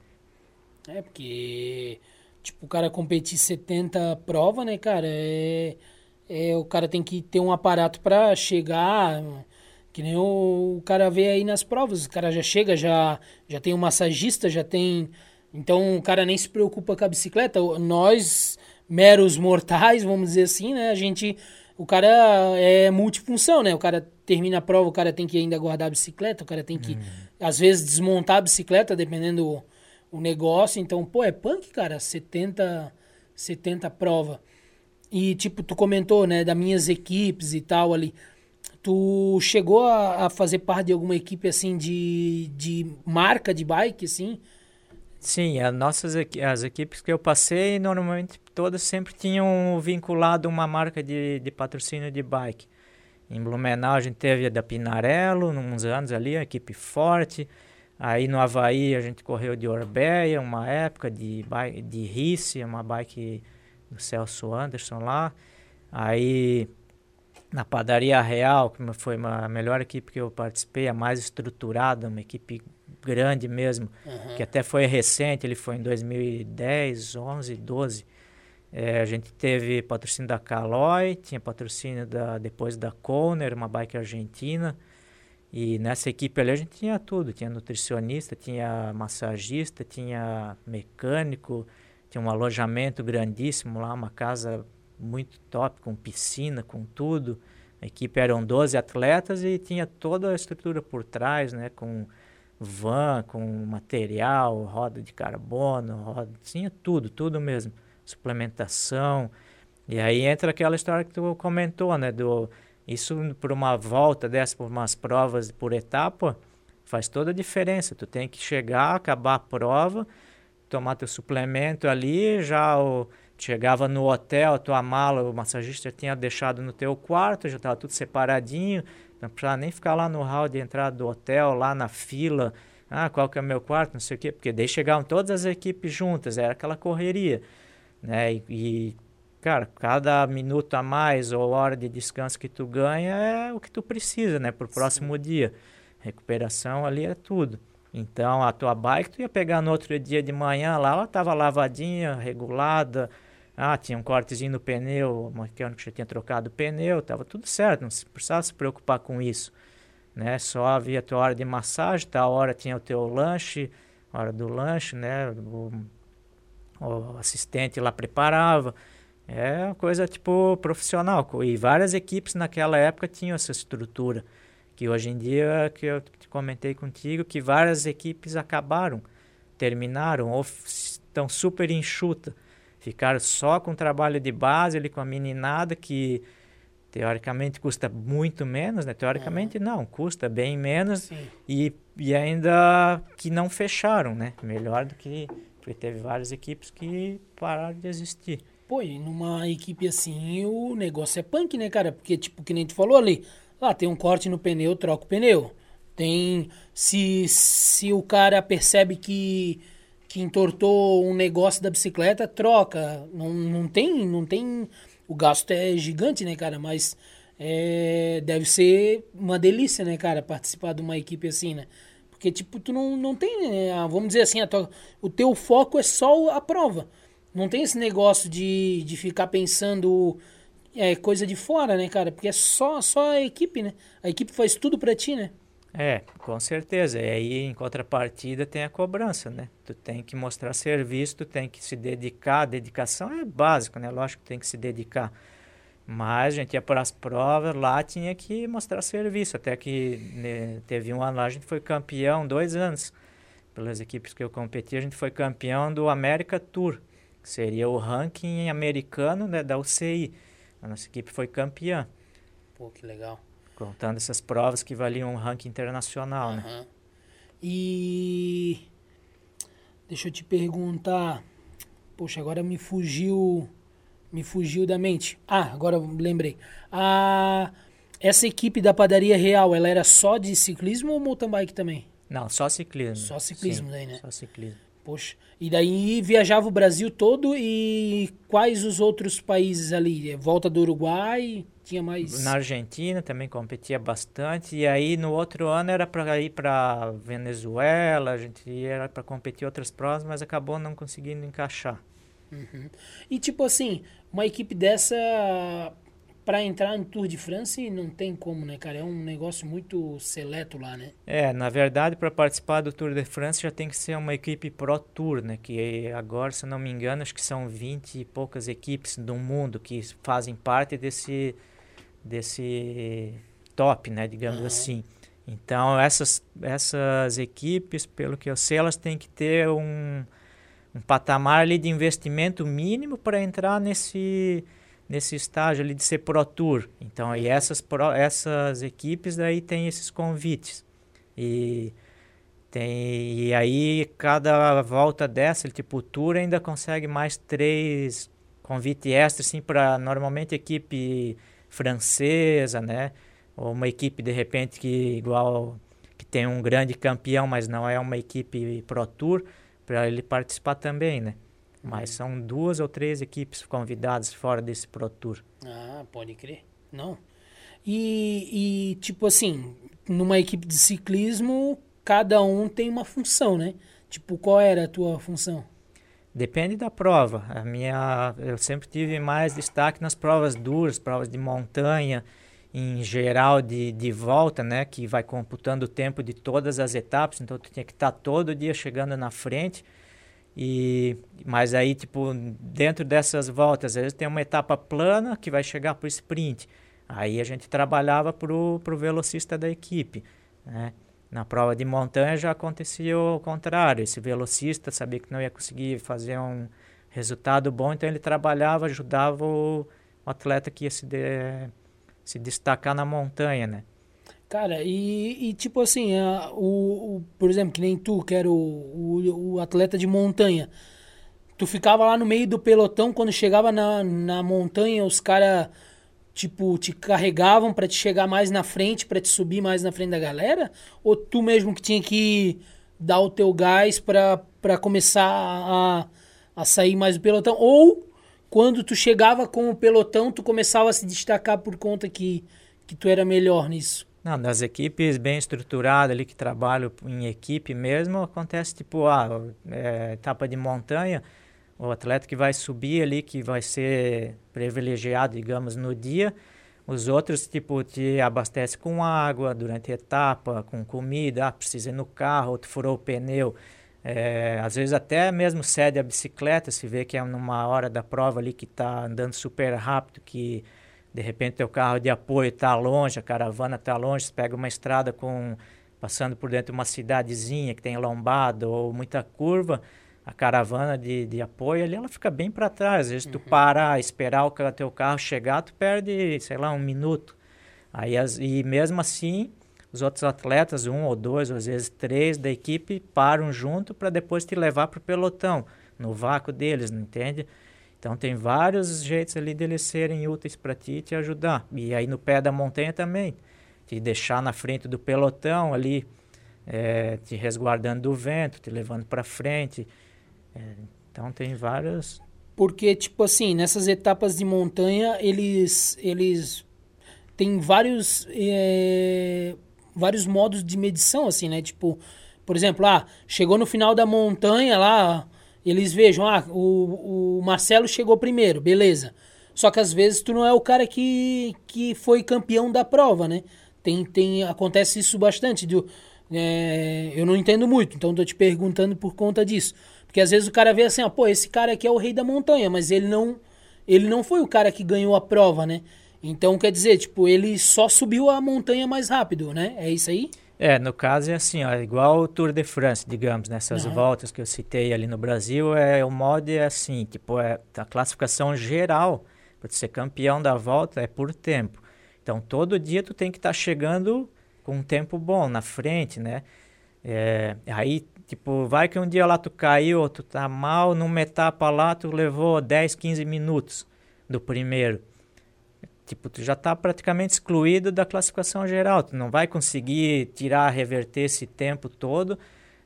É, porque tipo, o cara competir 70 provas, né, cara? É, é, o cara tem que ter um aparato para chegar. Que nem o, o cara vê aí nas provas. O cara já chega, já, já tem um massagista, já tem então o cara nem se preocupa com a bicicleta. Nós, meros mortais, vamos dizer assim, né? A gente. O cara é multifunção, né? O cara termina a prova, o cara tem que ainda guardar a bicicleta, o cara tem que, hum. às vezes, desmontar a bicicleta, dependendo o, o negócio. Então, pô, é punk, cara, 70, 70 prova. E, tipo, tu comentou, né, das minhas equipes e tal ali. Tu chegou a, a fazer parte de alguma equipe, assim, de, de marca de bike, assim? Sim, as nossas as equipes que eu passei, normalmente todas sempre tinham vinculado uma marca de, de patrocínio de bike. Em Blumenau a gente teve a da Pinarello, uns anos ali, uma equipe forte. Aí no Havaí a gente correu de Orbeia, uma época, de, de Risse, uma bike do Celso Anderson lá. Aí na Padaria Real, que foi a melhor equipe que eu participei, a mais estruturada, uma equipe grande mesmo, uhum. que até foi recente, ele foi em 2010, 11, 12. É, a gente teve patrocínio da Caloi, tinha patrocínio da, depois da Conner, uma bike argentina. E nessa equipe ali a gente tinha tudo, tinha nutricionista, tinha massagista, tinha mecânico, tinha um alojamento grandíssimo lá, uma casa muito top, com piscina, com tudo. A equipe eram 12 atletas e tinha toda a estrutura por trás, né, com van, com material, roda de carbono, roda, tinha tudo, tudo mesmo, suplementação. E aí entra aquela história que tu comentou, né, do isso por uma volta dessa, por umas provas por etapa, faz toda a diferença. Tu tem que chegar, acabar a prova, tomar teu suplemento ali, já o, chegava no hotel, tua mala, o massagista tinha deixado no teu quarto, já estava tudo separadinho, não precisava nem ficar lá no hall de entrada do hotel, lá na fila, ah, qual que é o meu quarto, não sei o quê, porque daí chegavam todas as equipes juntas, era aquela correria, né, e, e cara, cada minuto a mais ou hora de descanso que tu ganha é o que tu precisa, né, para o próximo dia. Recuperação ali é tudo. Então, a tua bike tu ia pegar no outro dia de manhã lá, ela estava lavadinha, regulada, ah, tinha um cortezinho no pneu, o mecânico já tinha trocado o pneu, estava tudo certo, não precisava se preocupar com isso. Né? Só havia a tua hora de massagem, tal hora tinha o teu lanche, hora do lanche, né? O, o assistente lá preparava. É uma coisa tipo profissional. E várias equipes naquela época tinham essa estrutura. Que hoje em dia, que eu comentei contigo, que várias equipes acabaram, terminaram ou estão super enxuta. Ficaram só com trabalho de base ali com a meninada que teoricamente custa muito menos, né? Teoricamente uhum. não, custa bem menos e, e ainda que não fecharam, né? Melhor do que porque teve várias equipes que pararam de existir. Pô, e numa equipe assim, o negócio é punk, né, cara? Porque, tipo, que nem tu falou ali, lá tem um corte no pneu, troca o pneu. Tem. Se, se o cara percebe que, que entortou um negócio da bicicleta, troca. Não, não tem. Não tem. O gasto é gigante, né, cara? Mas é, deve ser uma delícia, né, cara, participar de uma equipe assim, né? Porque, tipo, tu não, não tem. Né, vamos dizer assim, tua, o teu foco é só a prova. Não tem esse negócio de, de ficar pensando é, coisa de fora, né, cara? Porque é só, só a equipe, né? A equipe faz tudo pra ti, né? É, com certeza. E aí, em contrapartida, tem a cobrança, né? Tu tem que mostrar serviço, tu tem que se dedicar. Dedicação é básico, né? Lógico que tem que se dedicar. Mas a gente ia para as provas, lá tinha que mostrar serviço. Até que né, teve um ano lá, a gente foi campeão, dois anos. Pelas equipes que eu competi, a gente foi campeão do América Tour seria o ranking americano né, da UCI. A nossa equipe foi campeã. Pô, que legal. Contando essas provas que valiam um ranking internacional, uhum. né? E deixa eu te perguntar. Poxa, agora me fugiu me fugiu da mente. Ah, agora lembrei. A essa equipe da Padaria Real, ela era só de ciclismo ou mountain bike também? Não, só ciclismo. Só ciclismo Sim, daí, né? Só ciclismo. Poxa, e daí viajava o Brasil todo e quais os outros países ali? Volta do Uruguai, tinha mais... Na Argentina também competia bastante e aí no outro ano era para ir para Venezuela, a gente ia para competir outras provas, mas acabou não conseguindo encaixar. Uhum. E tipo assim, uma equipe dessa para entrar no Tour de France não tem como, né, cara? É um negócio muito seleto lá, né? É, na verdade, para participar do Tour de France já tem que ser uma equipe Pro Tour, né? Que agora, se não me engano, acho que são 20 e poucas equipes do mundo que fazem parte desse, desse top, né? Digamos uhum. assim. Então, essas, essas equipes, pelo que eu sei, elas têm que ter um, um patamar ali de investimento mínimo para entrar nesse nesse estágio ali de ser Pro Tour. Então, aí essas, pro, essas equipes daí tem esses convites. E, tem, e aí, cada volta dessa, tipo, o Tour ainda consegue mais três convites extras, assim, para normalmente equipe francesa, né? Ou uma equipe, de repente, que igual que tem um grande campeão, mas não é uma equipe Pro Tour, para ele participar também, né? Mas uhum. são duas ou três equipes convidadas fora desse Pro Tour. Ah, pode crer. Não. E, e, tipo assim, numa equipe de ciclismo, cada um tem uma função, né? Tipo, qual era a tua função? Depende da prova. A minha, eu sempre tive mais destaque nas provas duras, provas de montanha, em geral de, de volta, né, que vai computando o tempo de todas as etapas, então tu tinha que estar todo dia chegando na frente. E mas aí tipo dentro dessas voltas, às vezes tem uma etapa plana que vai chegar para o sprint. Aí a gente trabalhava para o velocista da equipe, né? Na prova de montanha já acontecia o contrário. Esse velocista sabia que não ia conseguir fazer um resultado bom, então ele trabalhava, ajudava o, o atleta que ia se, de, se destacar na montanha, né? Cara, e, e tipo assim, a, o, o, por exemplo, que nem tu, que era o, o, o, atleta de montanha, tu ficava lá no meio do pelotão, quando chegava na, na montanha, os caras tipo, te carregavam para te chegar mais na frente, para te subir mais na frente da galera? Ou tu mesmo que tinha que dar o teu gás para começar a, a sair mais do pelotão? Ou quando tu chegava com o pelotão, tu começava a se destacar por conta que, que tu era melhor nisso? Não, das equipes bem estruturadas ali que trabalham em equipe mesmo, acontece tipo, ah, é, etapa de montanha, o atleta que vai subir ali, que vai ser privilegiado, digamos, no dia, os outros, tipo, te abastece com água durante a etapa, com comida, ah, precisa ir no carro, outro furou o pneu. É, às vezes até mesmo cede a bicicleta, se vê que é numa hora da prova ali que está andando super rápido, que de repente o carro de apoio está longe, a caravana está longe, você pega uma estrada com passando por dentro de uma cidadezinha que tem lombada ou muita curva, a caravana de, de apoio ali, ela fica bem para trás. Às vezes uhum. tu parar, esperar o teu carro chegar, tu perde, sei lá, um minuto. Aí, as, e mesmo assim, os outros atletas, um ou dois, ou às vezes três da equipe, param junto para depois te levar para o pelotão, no vácuo deles, não entende? Então tem vários jeitos ali deles serem úteis para ti e te ajudar. E aí no pé da montanha também, te deixar na frente do pelotão ali, é, te resguardando do vento, te levando para frente. É, então tem várias. Porque, tipo assim, nessas etapas de montanha, eles, eles têm vários, é, vários modos de medição, assim, né? Tipo, por exemplo, ah, chegou no final da montanha lá, eles vejam, ah, o, o Marcelo chegou primeiro, beleza. Só que às vezes tu não é o cara que, que foi campeão da prova, né? Tem, tem, acontece isso bastante. É, eu não entendo muito, então tô te perguntando por conta disso. Porque às vezes o cara vê assim, ó, pô, esse cara aqui é o rei da montanha, mas ele não ele não foi o cara que ganhou a prova, né? Então quer dizer, tipo, ele só subiu a montanha mais rápido, né? É isso aí? É, no caso é assim, ó, igual o Tour de France, digamos, nessas uhum. voltas que eu citei ali no Brasil, é o modo é assim, tipo, é a classificação geral para ser campeão da volta é por tempo. Então todo dia tu tem que estar tá chegando com um tempo bom na frente, né? É, aí Tipo, vai que um dia lá tu caiu, tu tá mal, numa etapa lá tu levou 10, 15 minutos do primeiro. Tipo, tu já tá praticamente excluído da classificação geral. Tu não vai conseguir tirar, reverter esse tempo todo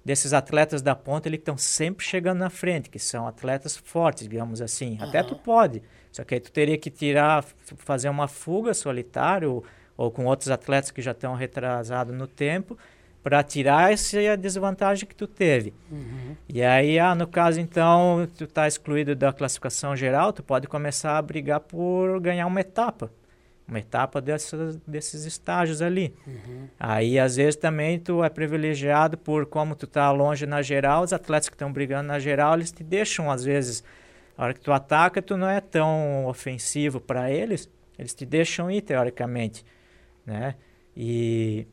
desses atletas da ponta que estão sempre chegando na frente, que são atletas fortes, digamos assim. Uhum. Até tu pode, só que aí tu teria que tirar, fazer uma fuga solitário ou, ou com outros atletas que já estão retrasados no tempo para tirar essa desvantagem que tu teve. Uhum. E aí, ah, no caso, então, tu está excluído da classificação geral, tu pode começar a brigar por ganhar uma etapa. Uma etapa dessas, desses estágios ali. Uhum. Aí, às vezes, também tu é privilegiado por como tu está longe na geral, os atletas que estão brigando na geral, eles te deixam, às vezes, a hora que tu ataca, tu não é tão ofensivo para eles, eles te deixam ir, teoricamente, né? E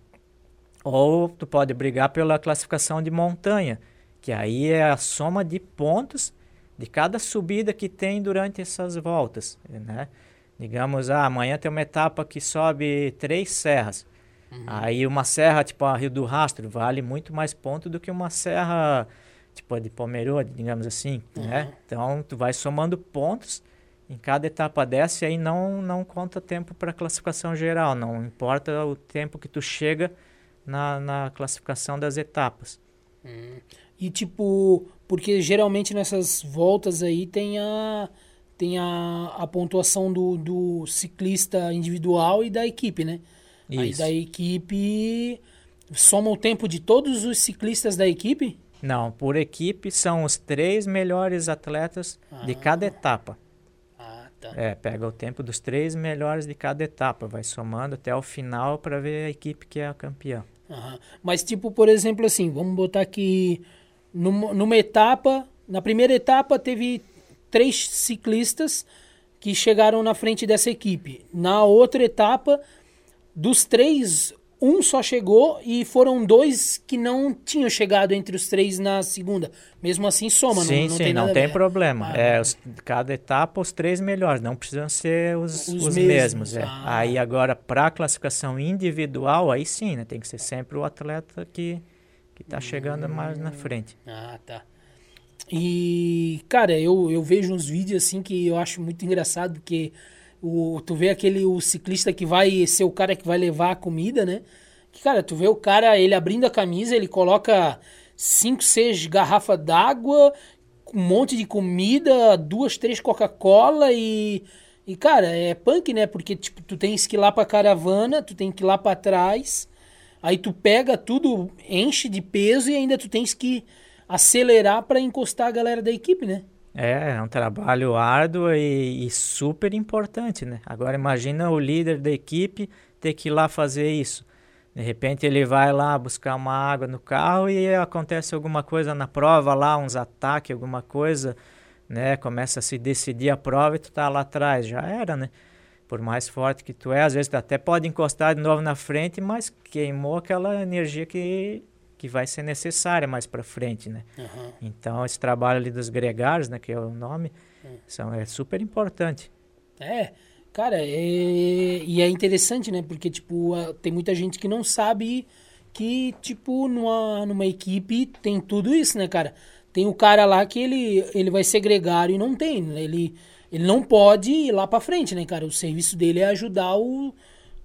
ou tu pode brigar pela classificação de montanha, que aí é a soma de pontos de cada subida que tem durante essas voltas, né? Digamos, ah, amanhã tem uma etapa que sobe três serras. Uhum. Aí uma serra, tipo a Rio do Rastro, vale muito mais ponto do que uma serra, tipo a de Pomerode, digamos assim, né? uhum. né? Então, tu vai somando pontos em cada etapa dessa e aí não, não conta tempo para classificação geral, não importa o tempo que tu chega na, na classificação das etapas. Hum. E tipo, porque geralmente nessas voltas aí tem a, tem a, a pontuação do, do ciclista individual e da equipe, né? Isso. Aí da equipe soma o tempo de todos os ciclistas da equipe? Não, por equipe são os três melhores atletas ah. de cada etapa. Ah, tá. É, pega o tempo dos três melhores de cada etapa, vai somando até o final para ver a equipe que é a campeã. Mas, tipo, por exemplo, assim, vamos botar aqui numa, numa etapa, na primeira etapa teve três ciclistas que chegaram na frente dessa equipe. Na outra etapa, dos três, um só chegou e foram dois que não tinham chegado entre os três na segunda. Mesmo assim, soma, sim, não, não sim, tem não tem problema. Ah, é, os, cada etapa, os três melhores, não precisam ser os, os, os mesmos. mesmos é. ah. Aí agora, para a classificação individual, aí sim, né, tem que ser sempre o atleta que que está chegando hum. mais na frente. Ah, tá. E, cara, eu, eu vejo uns vídeos assim que eu acho muito engraçado, porque o, tu vê aquele o ciclista que vai ser o cara que vai levar a comida, né? Que, cara, tu vê o cara, ele abrindo a camisa, ele coloca cinco, seis garrafas d'água, um monte de comida, duas, três Coca-Cola e. E, cara, é punk, né? Porque, tipo, tu tens que ir lá pra caravana, tu tem que ir lá pra trás, aí tu pega tudo, enche de peso e ainda tu tens que acelerar para encostar a galera da equipe, né? É, é um trabalho árduo e, e, super importante, né? Agora imagina o líder da equipe ter que ir lá fazer isso. De repente ele vai lá buscar uma água no carro e acontece alguma coisa na prova lá, uns ataques, alguma coisa, né? Começa a se decidir a prova e tu tá lá atrás, já era, né? Por mais forte que tu é, às vezes tu até pode encostar de novo na frente, mas queimou aquela energia que que vai ser necessária mais para frente, né? Uhum. Então esse trabalho ali dos gregários, né, que é o nome, uhum. são, é super importante. É, cara, é, e é interessante, né? Porque tipo tem muita gente que não sabe que tipo numa, numa equipe tem tudo isso, né, cara? Tem o cara lá que ele ele vai ser gregário e não tem, né? ele ele não pode ir lá para frente, né, cara? O serviço dele é ajudar o,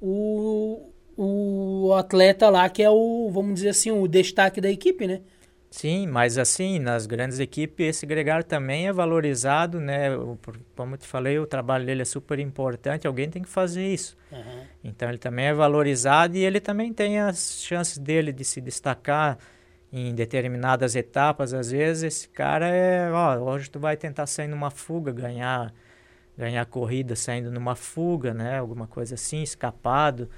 o o atleta lá que é o, vamos dizer assim, o destaque da equipe, né? Sim, mas assim, nas grandes equipes, esse gregário também é valorizado, né? Como eu te falei, o trabalho dele é super importante, alguém tem que fazer isso. Uhum. Então ele também é valorizado e ele também tem as chances dele de se destacar em determinadas etapas. Às vezes esse cara é, ó, hoje tu vai tentar sair numa fuga, ganhar, ganhar corrida saindo numa fuga, né? Alguma coisa assim, escapado.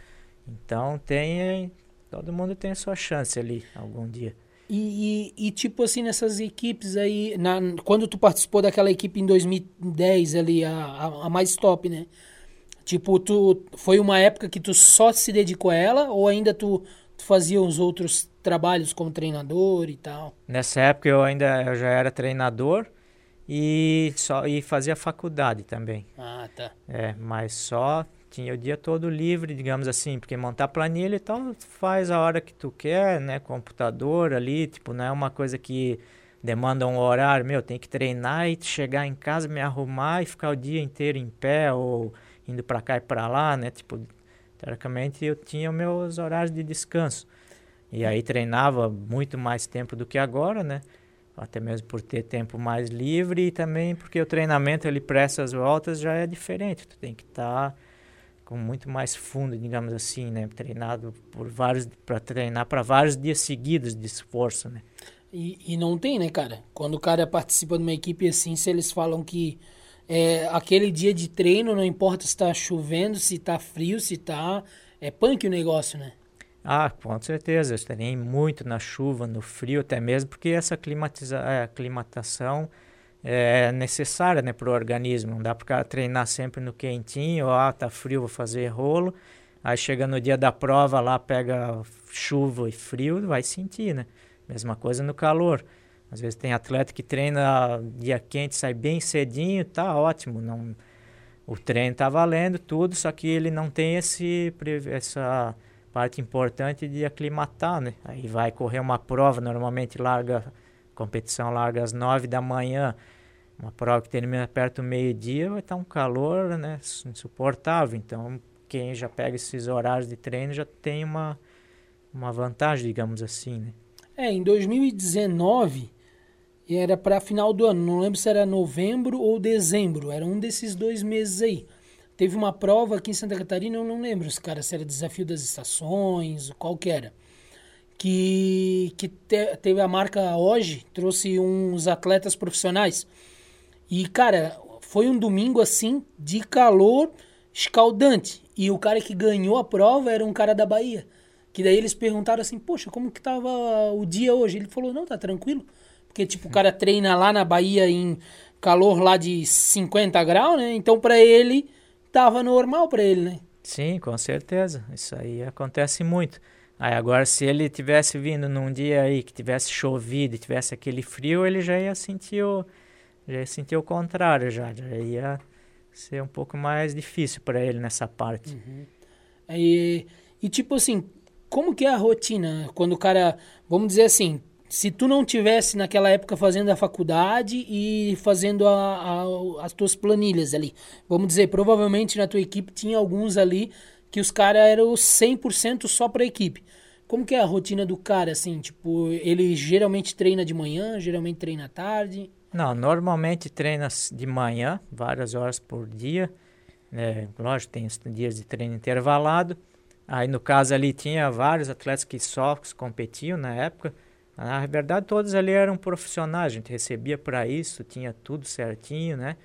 Então tem. Todo mundo tem a sua chance ali algum dia. E, e, e, tipo assim, nessas equipes aí, na, quando tu participou daquela equipe em 2010 ali, a, a, a, mais top, né? Tipo, tu foi uma época que tu só se dedicou a ela ou ainda tu, tu fazia os outros trabalhos como treinador e tal? Nessa época eu ainda eu já era treinador e só e fazia faculdade também. Ah, tá. É, mas só tinha o dia todo livre, digamos assim, porque montar planilha e tal faz a hora que tu quer, né? Computador ali, tipo, não é uma coisa que demanda um horário, meu, tem que treinar e chegar em casa, me arrumar e ficar o dia inteiro em pé ou indo para cá e para lá, né? Tipo, teoricamente eu tinha meus horários de descanso. E aí treinava muito mais tempo do que agora, né? Até mesmo por ter tempo mais livre e também porque o treinamento ele para essas voltas já é diferente. Tu tem que estar tá com muito mais fundo, digamos assim, né? Treinado por vários para treinar para vários dias seguidos de esforço, né? E, e não tem, né, cara? Quando o cara participa de uma equipe assim, se eles falam que é, aquele dia de treino, não importa se está chovendo, se está frio, se está é punk o negócio, né? Ah, com certeza. Eu treinei muito na chuva, no frio, até mesmo porque essa climatiza é, aclimatação é necessária né, para o organismo. Não dá para treinar sempre no quentinho, ah, tá frio, vou fazer rolo. Aí chega no dia da prova lá, pega chuva e frio, vai sentir, né? Mesma coisa no calor. Às vezes tem atleta que treina dia quente, sai bem cedinho, tá ótimo. Não, o treino tá valendo tudo, só que ele não tem esse, essa parte importante de aclimatar, né? Aí vai correr uma prova, normalmente larga, competição larga às nove da manhã, uma prova que termina perto do meio-dia vai estar um calor né, insuportável. Então, quem já pega esses horários de treino já tem uma, uma vantagem, digamos assim, né? É, em 2019 era para final do ano, não lembro se era novembro ou dezembro, era um desses dois meses aí. Teve uma prova aqui em Santa Catarina, eu não lembro se, cara, se era desafio das estações, qual que era. Que, que te, teve a marca hoje, trouxe uns atletas profissionais. E, cara, foi um domingo assim de calor escaldante. E o cara que ganhou a prova era um cara da Bahia. Que daí eles perguntaram assim, poxa, como que tava o dia hoje? Ele falou, não, tá tranquilo. Porque, tipo, o cara treina lá na Bahia em calor lá de 50 graus, né? Então, para ele, tava normal para ele, né? Sim, com certeza. Isso aí acontece muito. Aí agora, se ele tivesse vindo num dia aí que tivesse chovido e tivesse aquele frio, ele já ia sentir o, já sentir o contrário, já, já ia ser um pouco mais difícil para ele nessa parte. Uhum. E, e tipo assim, como que é a rotina quando o cara, vamos dizer assim, se tu não tivesse naquela época fazendo a faculdade e fazendo a, a, as tuas planilhas ali, vamos dizer, provavelmente na tua equipe tinha alguns ali que os caras eram 100% só para a equipe. Como que é a rotina do cara, assim? Tipo, ele geralmente treina de manhã, geralmente treina à tarde? Não, normalmente treina de manhã, várias horas por dia. É, lógico, tem dias de treino intervalado. Aí, no caso ali, tinha vários atletas que só competiam na época. Na verdade, todos ali eram profissionais, a gente recebia para isso, tinha tudo certinho, né?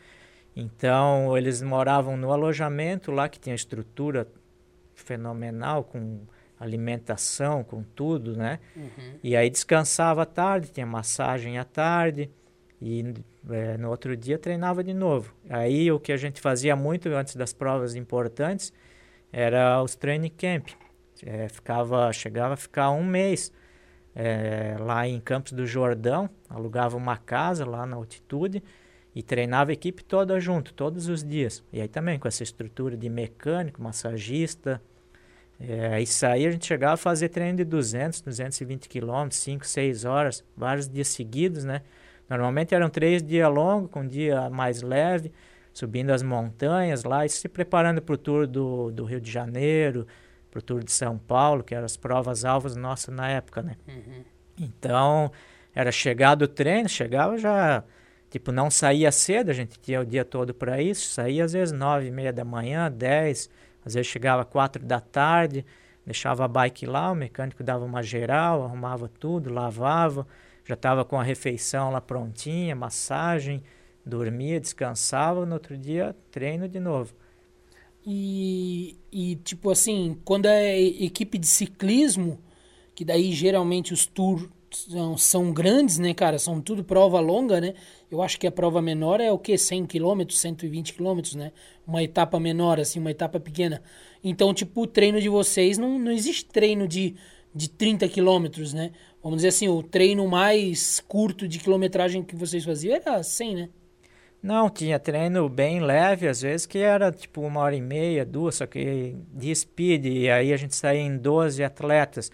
Então, eles moravam no alojamento lá, que tinha estrutura fenomenal, com alimentação, com tudo, né? Uhum. E aí descansava à tarde, tinha massagem à tarde, e é, no outro dia treinava de novo. Aí o que a gente fazia muito antes das provas importantes era os training camp. É, ficava, chegava a ficar um mês é, lá em Campos do Jordão, alugava uma casa lá na altitude e treinava a equipe toda junto, todos os dias. E aí também com essa estrutura de mecânico, massagista. É, isso aí a gente chegava a fazer treino de 200, 220 quilômetros, 5, 6 horas, vários dias seguidos, né? Normalmente eram três dias longos, com um dia mais leve, subindo as montanhas lá e se preparando para o tour do, do Rio de Janeiro, para o Tour de São Paulo, que eram as provas alvas nossas na época, né? Uhum. Então, era chegar do treino, chegava já, tipo, não saía cedo, a gente tinha o dia todo para isso, saía às vezes nove e meia da manhã, dez, às vezes chegava quatro da tarde, deixava a bike lá, o mecânico dava uma geral, arrumava tudo, lavava, já estava com a refeição lá prontinha, massagem, dormia, descansava, no outro dia treino de novo. E, e tipo assim, quando é equipe de ciclismo, que daí geralmente os tours são, são grandes, né, cara? São tudo prova longa, né? Eu acho que a prova menor é o que? 100 km, 120 km, né? Uma etapa menor, assim, uma etapa pequena. Então, tipo, o treino de vocês não, não existe treino de, de 30 km, né? Vamos dizer assim, o treino mais curto de quilometragem que vocês faziam era 100, né? Não, tinha treino bem leve, às vezes, que era tipo uma hora e meia, duas, só que de speed, e aí a gente saía em 12 atletas.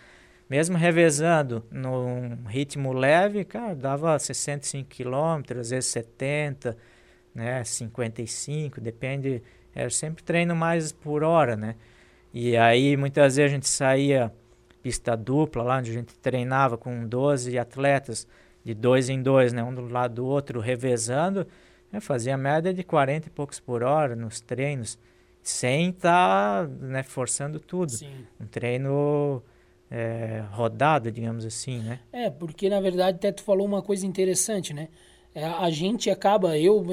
Mesmo revezando num ritmo leve, cara, dava 65 quilômetros, às vezes 70, né, 55, depende, era sempre treino mais por hora, né? E aí muitas vezes a gente saía pista dupla, lá onde a gente treinava com 12 atletas, de dois em dois, né, um do lado do outro, revezando, eu fazia média de 40 e poucos por hora nos treinos, sem estar tá, né, forçando tudo. Sim. Um treino é, rodado, digamos assim, né? É, porque na verdade até tu falou uma coisa interessante, né? É, a gente acaba, eu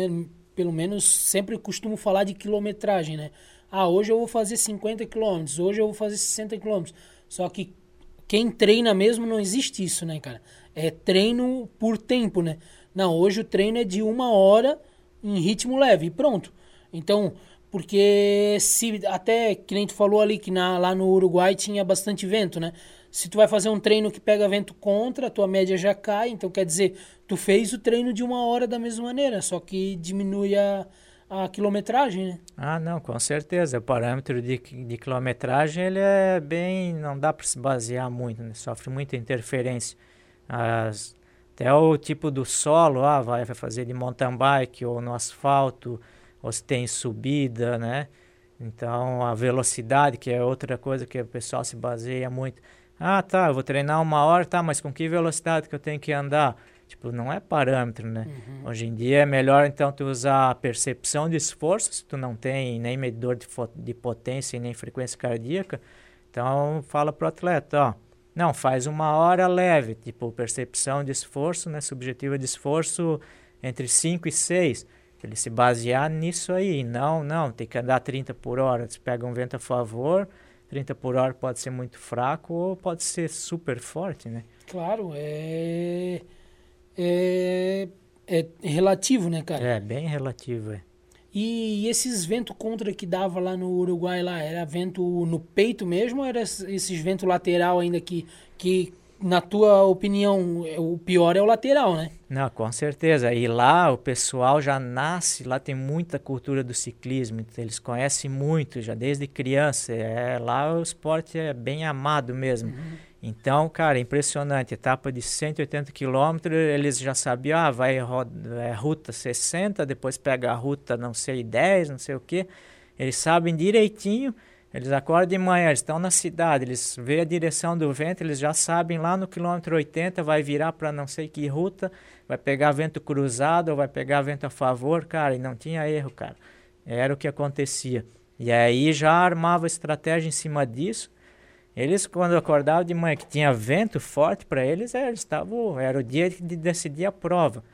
pelo menos sempre costumo falar de quilometragem, né? Ah, hoje eu vou fazer 50 quilômetros, hoje eu vou fazer 60 quilômetros. Só que quem treina mesmo não existe isso, né, cara? É treino por tempo, né? Não, hoje o treino é de uma hora em ritmo leve e pronto. Então, porque se até que nem tu falou ali que na, lá no Uruguai tinha bastante vento, né? Se tu vai fazer um treino que pega vento contra, a tua média já cai, então quer dizer, tu fez o treino de uma hora da mesma maneira, só que diminui a, a quilometragem, né? Ah, não, com certeza. O parâmetro de, de quilometragem ele é bem, não dá para se basear muito, né? sofre muita interferência. As, até o tipo do solo, ah, vai fazer de mountain bike ou no asfalto, ou se tem subida, né? Então, a velocidade, que é outra coisa que o pessoal se baseia muito. Ah, tá, eu vou treinar uma hora, tá, mas com que velocidade que eu tenho que andar? Tipo, não é parâmetro, né? Uhum. Hoje em dia é melhor então tu usar a percepção de esforço, se tu não tem nem medidor de, de potência e nem frequência cardíaca. Então fala pro atleta, ó, não, faz uma hora leve, tipo percepção de esforço, né, subjetiva de esforço entre 5 e 6. Ele se basear nisso aí. Não, não, tem que andar 30 por hora. Se pega um vento a favor, 30 por hora pode ser muito fraco ou pode ser super forte, né? Claro, é é, é relativo, né, cara? É, bem relativo, é. E esses ventos contra que dava lá no Uruguai lá, era vento no peito mesmo ou era esses vento lateral ainda que, que na tua opinião, o pior é o lateral, né? Não, com certeza. E lá o pessoal já nasce, lá tem muita cultura do ciclismo, então eles conhecem muito já desde criança. É, lá o esporte é bem amado mesmo. Uhum. Então, cara, impressionante. Etapa de 180 quilômetros, eles já sabiam, ah, vai é, ruta 60, depois pega a ruta não sei 10, não sei o quê. Eles sabem direitinho, eles acordam de manhã, eles estão na cidade, eles veem a direção do vento, eles já sabem lá no quilômetro 80 vai virar para não sei que ruta, vai pegar vento cruzado ou vai pegar vento a favor, cara, e não tinha erro, cara. Era o que acontecia. E aí já armava estratégia em cima disso eles, quando acordavam de manhã, que tinha vento forte para eles, é, eles estavam, era o dia de decidir a prova.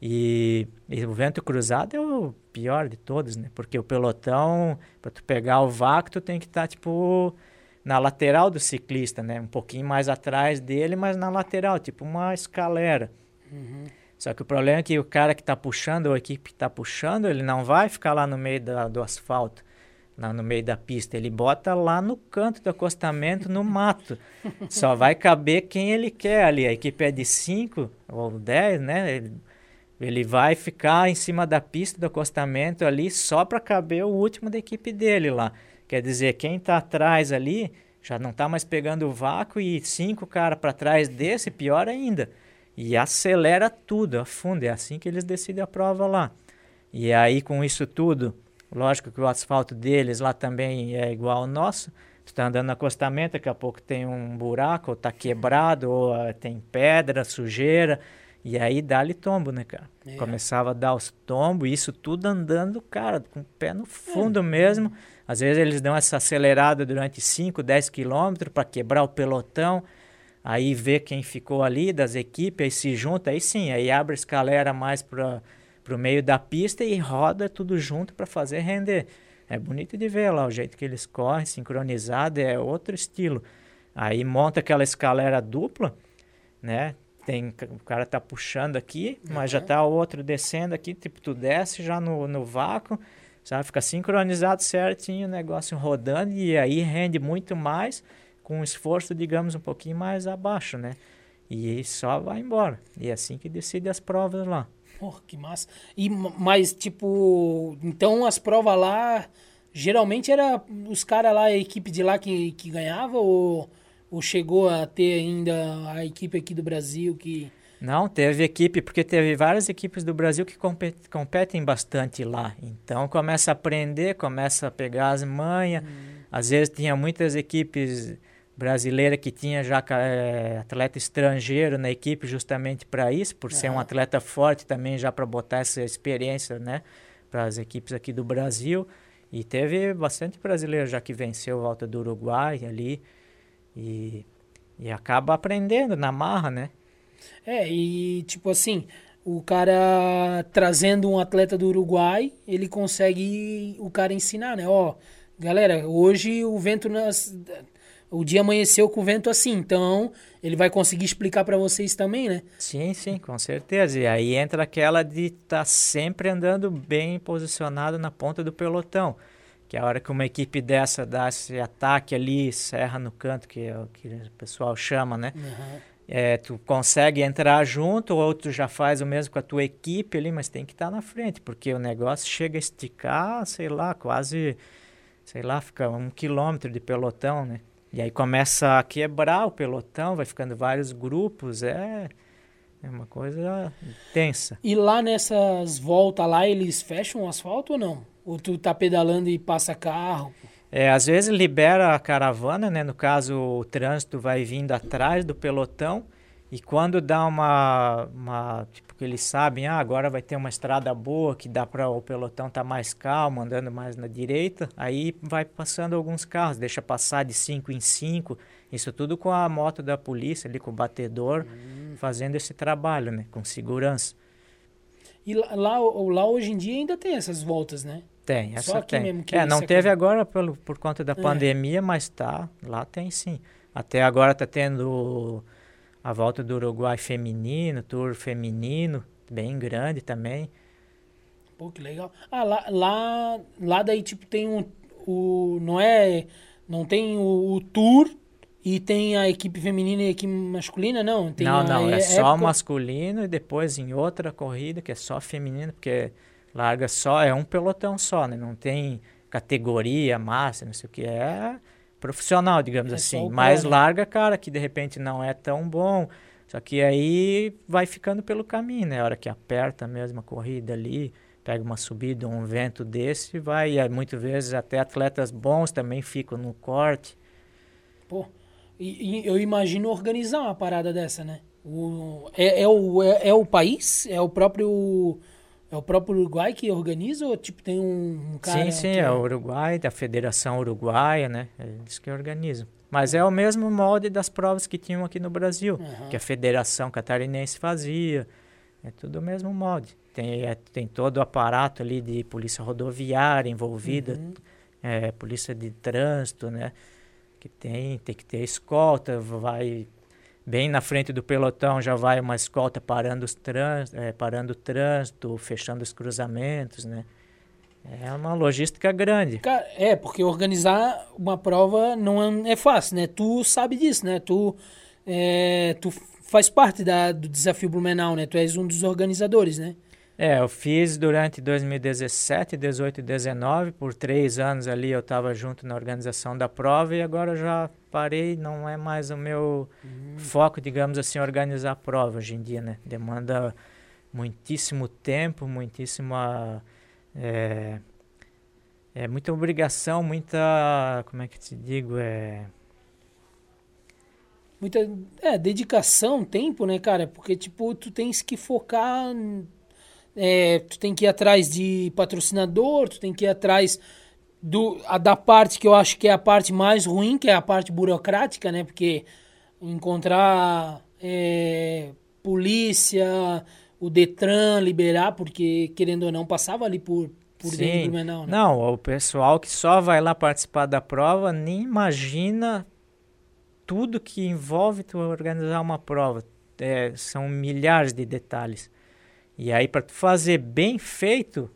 E, e, o vento cruzado é o pior de todos, né? Porque o pelotão, para tu pegar o vácuo, tu tem que estar, tá, tipo, na lateral do ciclista, né? Um pouquinho mais atrás dele, mas na lateral, tipo uma escalera. Uhum. Só que o problema é que o cara que está puxando, ou a equipe que está puxando, ele não vai ficar lá no meio da, do asfalto lá no meio da pista. Ele bota lá no canto do acostamento, no mato. Só vai caber quem ele quer ali. A equipe é de 5 ou 10, né? Ele, ele, vai ficar em cima da pista do acostamento ali só para caber o último da equipe dele lá. Quer dizer, quem está atrás ali já não está mais pegando o vácuo e cinco caras para trás desse, pior ainda. E acelera tudo, afunda. É assim que eles decidem a prova lá. E aí, com isso tudo, Lógico que o asfalto deles lá também é igual ao nosso. Tu tá andando no acostamento, daqui a pouco tem um buraco, ou tá quebrado, ou uh, tem pedra, sujeira. E aí dá-lhe tombo, né, cara? É. Começava a dar os tombos, isso tudo andando, cara, com o pé no fundo é. mesmo. Às vezes eles dão essa acelerada durante 5, 10 quilômetros para quebrar o pelotão. Aí vê quem ficou ali das equipes, aí se junta, aí sim, aí abre a escalera mais para para o meio da pista e roda tudo junto para fazer render. É bonito de ver lá o jeito que eles correm, sincronizado, é outro estilo. Aí monta aquela escalera dupla, né? Tem, o cara tá puxando aqui, mas uhum. já tá o outro descendo aqui, tipo, tu desce já no, no vácuo, sabe? Fica sincronizado certinho o negócio rodando e aí rende muito mais com um esforço, digamos, um pouquinho mais abaixo, né? E só vai embora. E é assim que decide as provas lá. Porra, que massa. E, mas, tipo, então as provas lá, geralmente era os caras lá, a equipe de lá que, que ganhava ou, ou chegou a ter ainda a equipe aqui do Brasil que... Não, teve equipe, porque teve várias equipes do Brasil que competem, bastante lá. Então começa a aprender, começa a pegar as manhas. Hum. Às vezes tinha muitas equipes brasileira que tinha já é, atleta estrangeiro na equipe justamente para isso, por uhum. ser um atleta forte também já para botar essa experiência, né, para as equipes aqui do Brasil. E teve bastante brasileiro já que venceu a volta do Uruguai ali e, e acaba aprendendo na marra, né? É, e tipo assim, o cara trazendo um atleta do Uruguai, ele consegue o cara ensinar, né? Ó, galera, hoje o vento nas o dia amanheceu com o vento assim, então ele vai conseguir explicar para vocês também, né? Sim, sim, com certeza. E aí entra aquela de estar tá sempre andando bem posicionado na ponta do pelotão. Que a hora que uma equipe dessa dá esse ataque ali, serra no canto, que é o que o pessoal chama, né? Uhum. É, tu consegue entrar junto, ou tu já faz o mesmo com a tua equipe ali, mas tem que estar tá na frente, porque o negócio chega a esticar, sei lá, quase, sei lá, fica um quilômetro de pelotão, né? E aí começa a quebrar o pelotão, vai ficando vários grupos, é, é uma coisa tensa. E lá nessas voltas lá, eles fecham o asfalto ou não? Ou tu tá pedalando e passa carro? É, às vezes libera a caravana, né? No caso, o trânsito vai vindo atrás do pelotão e quando dá uma, uma tipo que eles sabem, ah, agora vai ter uma estrada boa que dá para o pelotão estar tá mais calmo, andando mais na direita, aí vai passando alguns carros, deixa passar de 5 em 5, isso tudo com a moto da polícia ali, com o batedor, hum. fazendo esse trabalho, né, com segurança. E lá, lá, lá hoje em dia ainda tem essas voltas, né? Tem, essa Só aqui tem. Mesmo que é, não teve aqui. agora pelo, por conta da é. pandemia, mas tá, lá tem sim. Até agora tá tendo a volta do Uruguai feminino, tour feminino, bem grande também. Pô, que legal. Ah, lá, lá, lá daí tipo tem um, o, não é, não tem o, o tour e tem a equipe feminina e a equipe masculina, não? Tem não, não, é, é só época... masculino e depois em outra corrida que é só feminino, porque larga só, é um pelotão só, né? Não tem categoria, massa, não sei o que. É profissional, digamos é assim. Mais né? larga, cara, que de repente não é tão bom. Só que aí vai ficando pelo caminho, né? A hora que aperta mesmo a corrida ali, pega uma subida, um vento desse, vai. E muitas vezes até atletas bons também ficam no corte. Pô, e, e eu imagino organizar uma parada dessa, né? O, é, é, o, é, é o país? É o próprio é o próprio Uruguai que organiza ou tipo tem um, um cara? Sim, sim, é... é o Uruguai, da Federação Uruguaia, né? É eles que organizam. Mas é o mesmo molde das provas que tinham aqui no Brasil, uhum. que a Federação Catarinense fazia. É tudo o mesmo molde. Tem, é, tem todo o aparato ali de polícia rodoviária envolvida, uhum. é, polícia de trânsito, né? Que tem, tem que ter escolta, vai bem na frente do pelotão já vai uma escolta parando, os trans, é, parando o trânsito, fechando os cruzamentos, né? É uma logística grande. É, porque organizar uma prova não é, é fácil, né? Tu sabe disso, né? Tu, é, tu faz parte da, do desafio Blumenau, né? Tu és um dos organizadores, né? É, eu fiz durante 2017, 18 e 19, por três anos ali eu estava junto na organização da prova e agora já parei, não é mais o meu uhum. foco, digamos assim, organizar a prova hoje em dia, né? Demanda muitíssimo tempo, muitíssima... É, é muita obrigação, muita... como é que te digo? É... Muita é, dedicação, tempo, né, cara? Porque, tipo, tu tens que focar é, tu tem que ir atrás de patrocinador, tu tem que ir atrás do, a, da parte que eu acho que é a parte mais ruim, que é a parte burocrática, né? Porque encontrar é, polícia, o Detran liberar, porque querendo ou não, passava ali por, por Sim. dentro do Menal, né? Não, o pessoal que só vai lá participar da prova nem imagina tudo que envolve tu organizar uma prova. É, são milhares de detalhes. E aí, para tu fazer bem feito,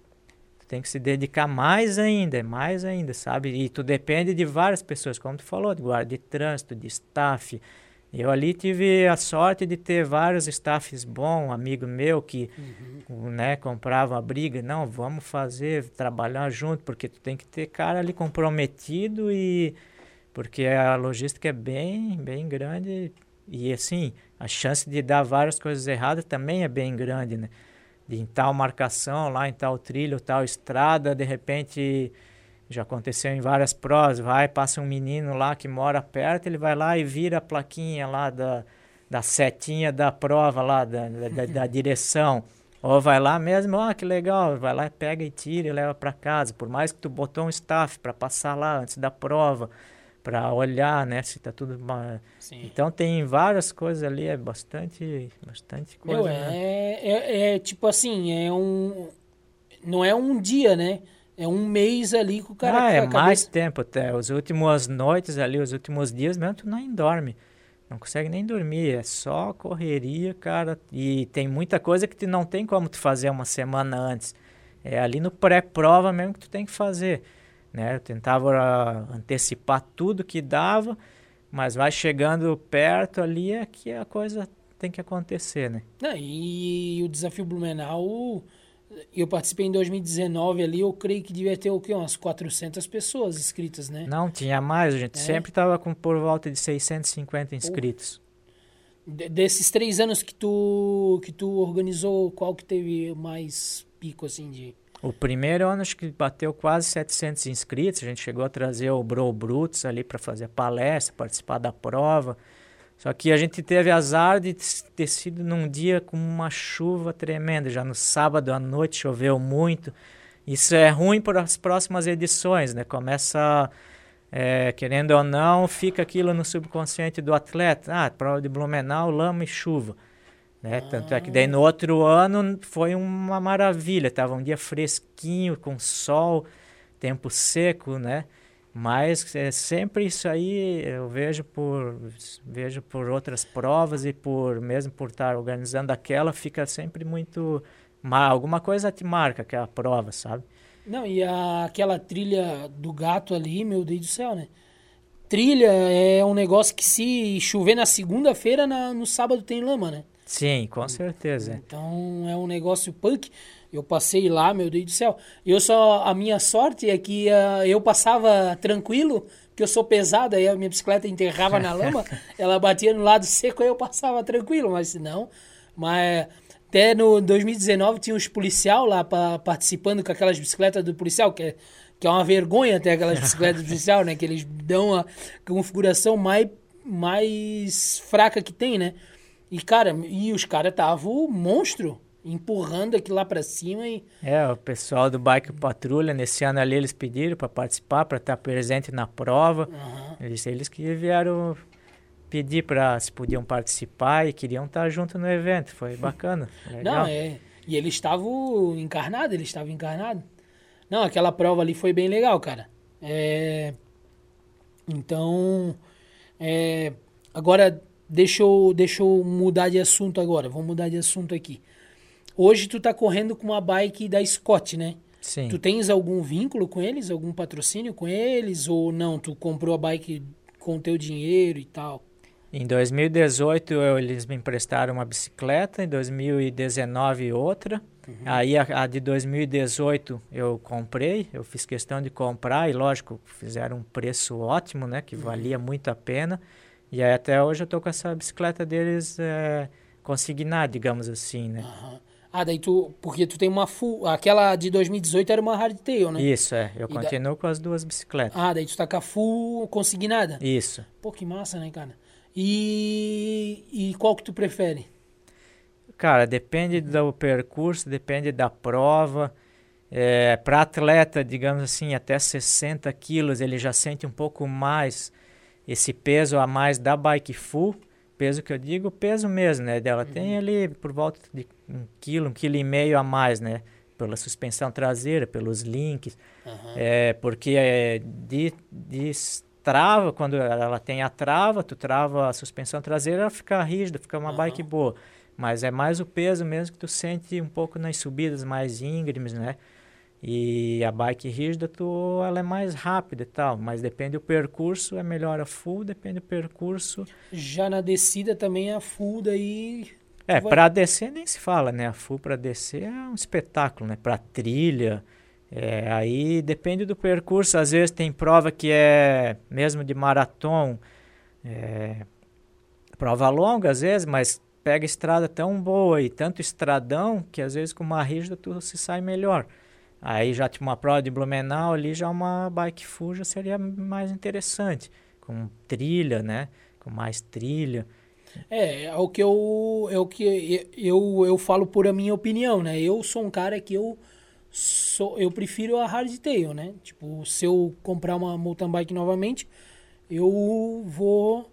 tem que se dedicar mais ainda, mais ainda, sabe? E tu depende de várias pessoas, como tu falou, de guarda de trânsito, de staff. Eu ali tive a sorte de ter vários staffs bons, um amigo meu que uhum. né, comprava a briga. Não, vamos fazer, trabalhar junto, porque tu tem que ter cara ali comprometido e porque a logística é bem, bem grande e assim, a chance de dar várias coisas erradas também é bem grande, né? Em tal marcação, lá em tal trilho, tal estrada, de repente já aconteceu em várias provas, vai, passa um menino lá que mora perto, ele vai lá e vira a plaquinha lá da, da setinha da prova lá, da, da, da direção. Ou vai lá mesmo, ah, que legal, vai lá, pega e tira e leva para casa. Por mais que tu botou um staff para passar lá antes da prova, para olhar, né, se tá tudo Sim. então tem várias coisas ali é bastante bastante coisa Meu, né? é, é, é, tipo assim é um não é um dia né é um mês ali que o cara ah, é cabeça... mais tempo até os últimos noites ali os últimos dias mesmo tu nem dorme não consegue nem dormir é só correria cara e tem muita coisa que tu não tem como tu fazer uma semana antes é ali no pré-prova mesmo que tu tem que fazer né? Eu tentava antecipar tudo que dava, mas vai chegando perto ali é que a coisa tem que acontecer, né? Não, e o desafio Blumenau, eu participei em 2019 ali, eu creio que devia ter o quê? Umas 400 pessoas inscritas, né? Não, tinha mais, a gente é. sempre estava com por volta de 650 inscritos. desses três anos que tu, que tu organizou, qual que teve mais pico, assim, de... O primeiro ano acho que bateu quase 700 inscritos. A gente chegou a trazer o Bro Brutus ali para fazer palestra, participar da prova. Só que a gente teve azar de ter sido num dia com uma chuva tremenda. Já no sábado à noite choveu muito. Isso é ruim para as próximas edições, né? Começa, é, querendo ou não, fica aquilo no subconsciente do atleta. Ah, prova de Blumenau, lama e chuva. Né? Ah. Tanto é que daí no outro ano foi uma maravilha. Tava um dia fresquinho, com sol, tempo seco, né? Mas é sempre isso aí eu vejo por vejo por outras provas e por mesmo por estar organizando aquela fica sempre muito alguma coisa te marca que é a prova, sabe? Não, e a, aquela trilha do gato ali, meu Deus do céu, né? Trilha é um negócio que se chover na segunda-feira, no sábado tem lama, né? Sim, com certeza. Então é um negócio punk. Eu passei lá, meu Deus do céu. Eu só a minha sorte é que uh, eu passava tranquilo, porque eu sou pesado, aí a minha bicicleta enterrava na lama, ela batia no lado seco, aí eu passava tranquilo, mas não, mas até no 2019 tinha os policial lá pra, participando com aquelas bicicletas do policial, que é, que é uma vergonha ter aquelas bicicletas do policial, né? Que eles dão a configuração mais, mais fraca que tem, né? E, cara, e os caras estavam monstro empurrando aquilo lá para cima e é o pessoal do bike patrulha nesse ano ali eles pediram para participar para estar presente na prova. Uhum. eles eles que vieram pedir para se podiam participar e queriam estar junto no evento. Foi bacana legal. não é. E eles estavam encarnados eles estavam encarnados. Não aquela prova ali foi bem legal cara. É então é agora deixa eu, deixa eu mudar de assunto agora vamos mudar de assunto aqui Hoje tu tá correndo com uma bike da Scott, né? Sim. Tu tens algum vínculo com eles, algum patrocínio com eles ou não? Tu comprou a bike com o teu dinheiro e tal? Em 2018 eu, eles me emprestaram uma bicicleta, em 2019 outra. Uhum. Aí a, a, de 2018 eu comprei, eu fiz questão de comprar e lógico, fizeram um preço ótimo, né? Que uhum. valia muito a pena. E aí até hoje eu tô com essa bicicleta deles é, consignada, digamos assim, né? Uhum. Ah, daí tu. Porque tu tem uma full. Aquela de 2018 era uma hardtail, né? Isso, é. Eu e continuo da... com as duas bicicletas. Ah, daí tu tá com a full consignada? Isso. Pô, que massa, né, cara? E, e qual que tu prefere? Cara, depende do percurso, depende da prova. É, Para atleta, digamos assim, até 60 quilos, ele já sente um pouco mais esse peso a mais da bike full peso que eu digo, peso mesmo, né? Dela uhum. tem ali por volta de um quilo, um quilo e meio a mais, né? Pela suspensão traseira, pelos links. Uhum. É, porque é, de, de trava, quando ela tem a trava, tu trava a suspensão traseira, ela fica rígida, fica uma uhum. bike boa. Mas é mais o peso mesmo que tu sente um pouco nas subidas mais íngremes, né? E a bike rígida, tu, ela é mais rápida e tal, mas depende do percurso, é melhor a full, depende do percurso. Já na descida também a full daí... É, vai... para descer nem se fala, né? A full para descer é um espetáculo, né? Para trilha, é, aí depende do percurso. Às vezes tem prova que é mesmo de maratona, é, prova longa às vezes, mas pega estrada tão boa e tanto estradão que às vezes com uma rígida tu se sai melhor. Aí já tinha uma prova de Blumenau ali, já uma bike full já seria mais interessante, com trilha, né? Com mais trilha. É, é o que eu é o que eu, eu falo por a minha opinião, né? Eu sou um cara que eu sou eu prefiro a hardtail, né? Tipo, se eu comprar uma mountain bike novamente, eu vou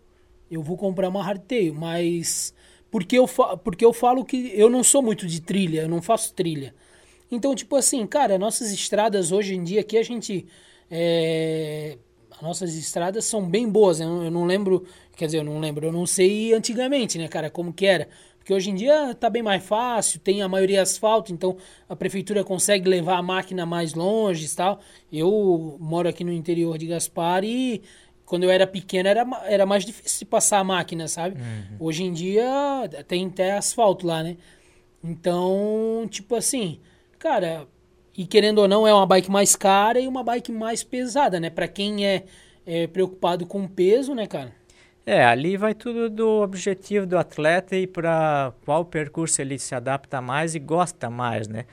eu vou comprar uma hardtail, mas porque eu porque eu falo que eu não sou muito de trilha, eu não faço trilha. Então, tipo assim, cara, nossas estradas hoje em dia aqui a gente. É, nossas estradas são bem boas. Né? Eu não lembro, quer dizer, eu não lembro, eu não sei antigamente, né, cara, como que era. Porque hoje em dia tá bem mais fácil, tem a maioria asfalto, então a prefeitura consegue levar a máquina mais longe e tal. Eu moro aqui no interior de Gaspar e quando eu era pequeno era, era mais difícil passar a máquina, sabe? Uhum. Hoje em dia tem até asfalto lá, né? Então, tipo assim, cara, e querendo ou não, é uma bike mais cara e uma bike mais pesada, né? Para quem é, é, preocupado com peso, né, cara? É, ali vai tudo do objetivo do atleta e para qual percurso ele se adapta mais e gosta mais, né?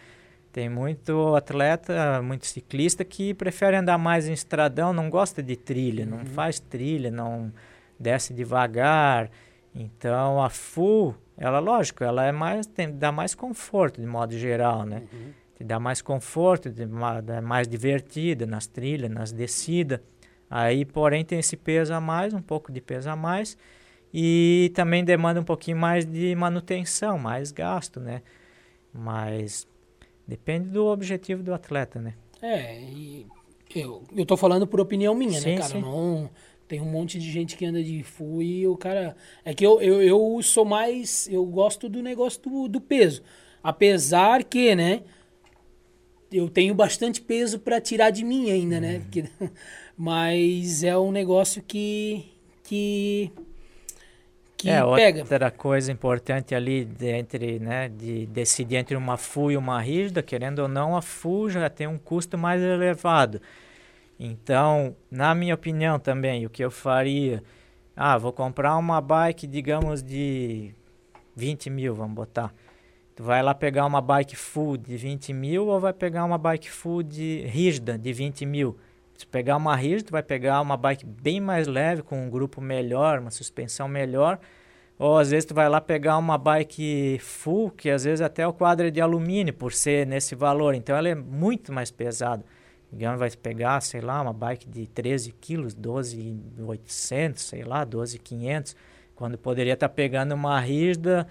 Tem muito atleta, muito ciclista que prefere andar mais em estradão, não gosta de trilha, uhum. não faz trilha, não desce devagar. Então a full, ela lógico, ela é mais tem, dá mais conforto de modo geral, né? Uhum. Te dá mais conforto, é mais divertida nas trilhas, nas descidas. Aí, porém, tem esse peso a mais, um pouco de peso a mais, e também demanda um pouquinho mais de manutenção, mais gasto, né? Mas depende do objetivo do atleta, né? É, e eu, eu tô falando por opinião minha, né, sim, né, cara? Sim. Não, tem um monte de gente que anda de full e o cara. É que eu, eu, eu sou mais. Eu gosto do negócio do, do peso. Apesar que, né? Eu tenho bastante peso para tirar de mim ainda, né? Uhum. Porque, mas é um negócio que. que que é, pega. Outra coisa importante ali de, entre, né, de decidir entre uma full e uma rígida, querendo ou não, a full já tem um custo mais elevado. Então, na minha opinião também, o que eu faria, ah, vou comprar uma bike, digamos, de 20 mil, vamos botar. Tu vai lá pegar uma bike full de 20 mil ou vai pegar uma bike full de rígida de 20 mil? Se pegar uma rígida, tu vai pegar uma bike bem mais leve, com um grupo melhor, uma suspensão melhor. Ou às vezes tu vai lá pegar uma bike full, que às vezes até o quadro é de alumínio, por ser nesse valor. Então ela é muito mais pesada. Digamos, vai pegar, sei lá, uma bike de 13 quilos, 12,800, sei lá, 12,500, quando poderia estar tá pegando uma rígida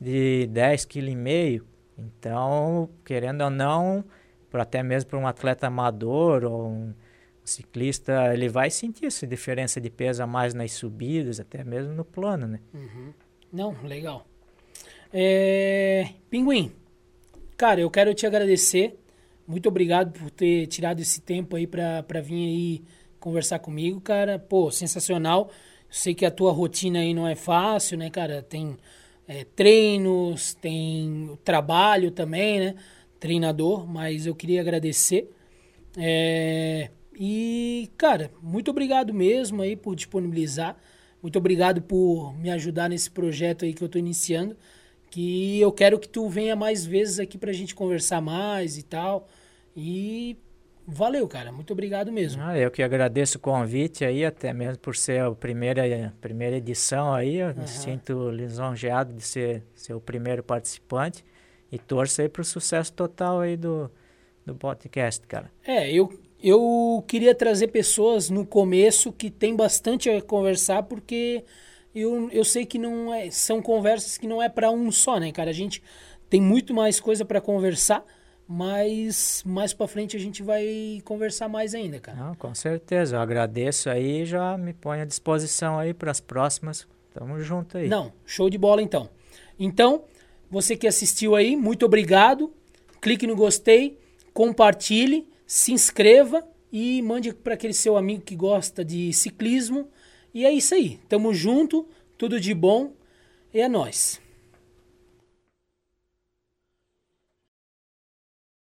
de 10,5 kg. Então, querendo ou não, até mesmo para um atleta amador ou um ciclista, ele vai sentir essa diferença de peso a mais nas subidas, até mesmo no plano, né? Uhum. Não, legal. É... Pinguim, cara, eu quero te agradecer muito obrigado por ter tirado esse tempo aí para vir aí conversar comigo, cara. Pô, sensacional. Sei que a tua rotina aí não é fácil, né, cara? Tem é, treinos, tem trabalho também, né? Treinador, mas eu queria agradecer. É, e, cara, muito obrigado mesmo aí por disponibilizar. Muito obrigado por me ajudar nesse projeto aí que eu estou iniciando que eu quero que tu venha mais vezes aqui pra gente conversar mais e tal. E valeu, cara. Muito obrigado mesmo. Ah, eu que agradeço o convite aí, até mesmo por ser a primeira, primeira edição aí. Eu uhum. me sinto lisonjeado de ser, ser o primeiro participante. E torço aí pro sucesso total aí do, do podcast, cara. É, eu, eu queria trazer pessoas no começo que tem bastante a conversar, porque eu, eu sei que não é, são conversas que não é para um só, né, cara? A gente tem muito mais coisa para conversar, mas mais para frente a gente vai conversar mais ainda, cara. Não, com certeza. Eu agradeço aí já me põe à disposição aí para as próximas. Tamo junto aí. Não, show de bola então. Então, você que assistiu aí, muito obrigado. Clique no gostei, compartilhe, se inscreva e mande para aquele seu amigo que gosta de ciclismo e é isso aí. Tamo junto, tudo de bom e é nós.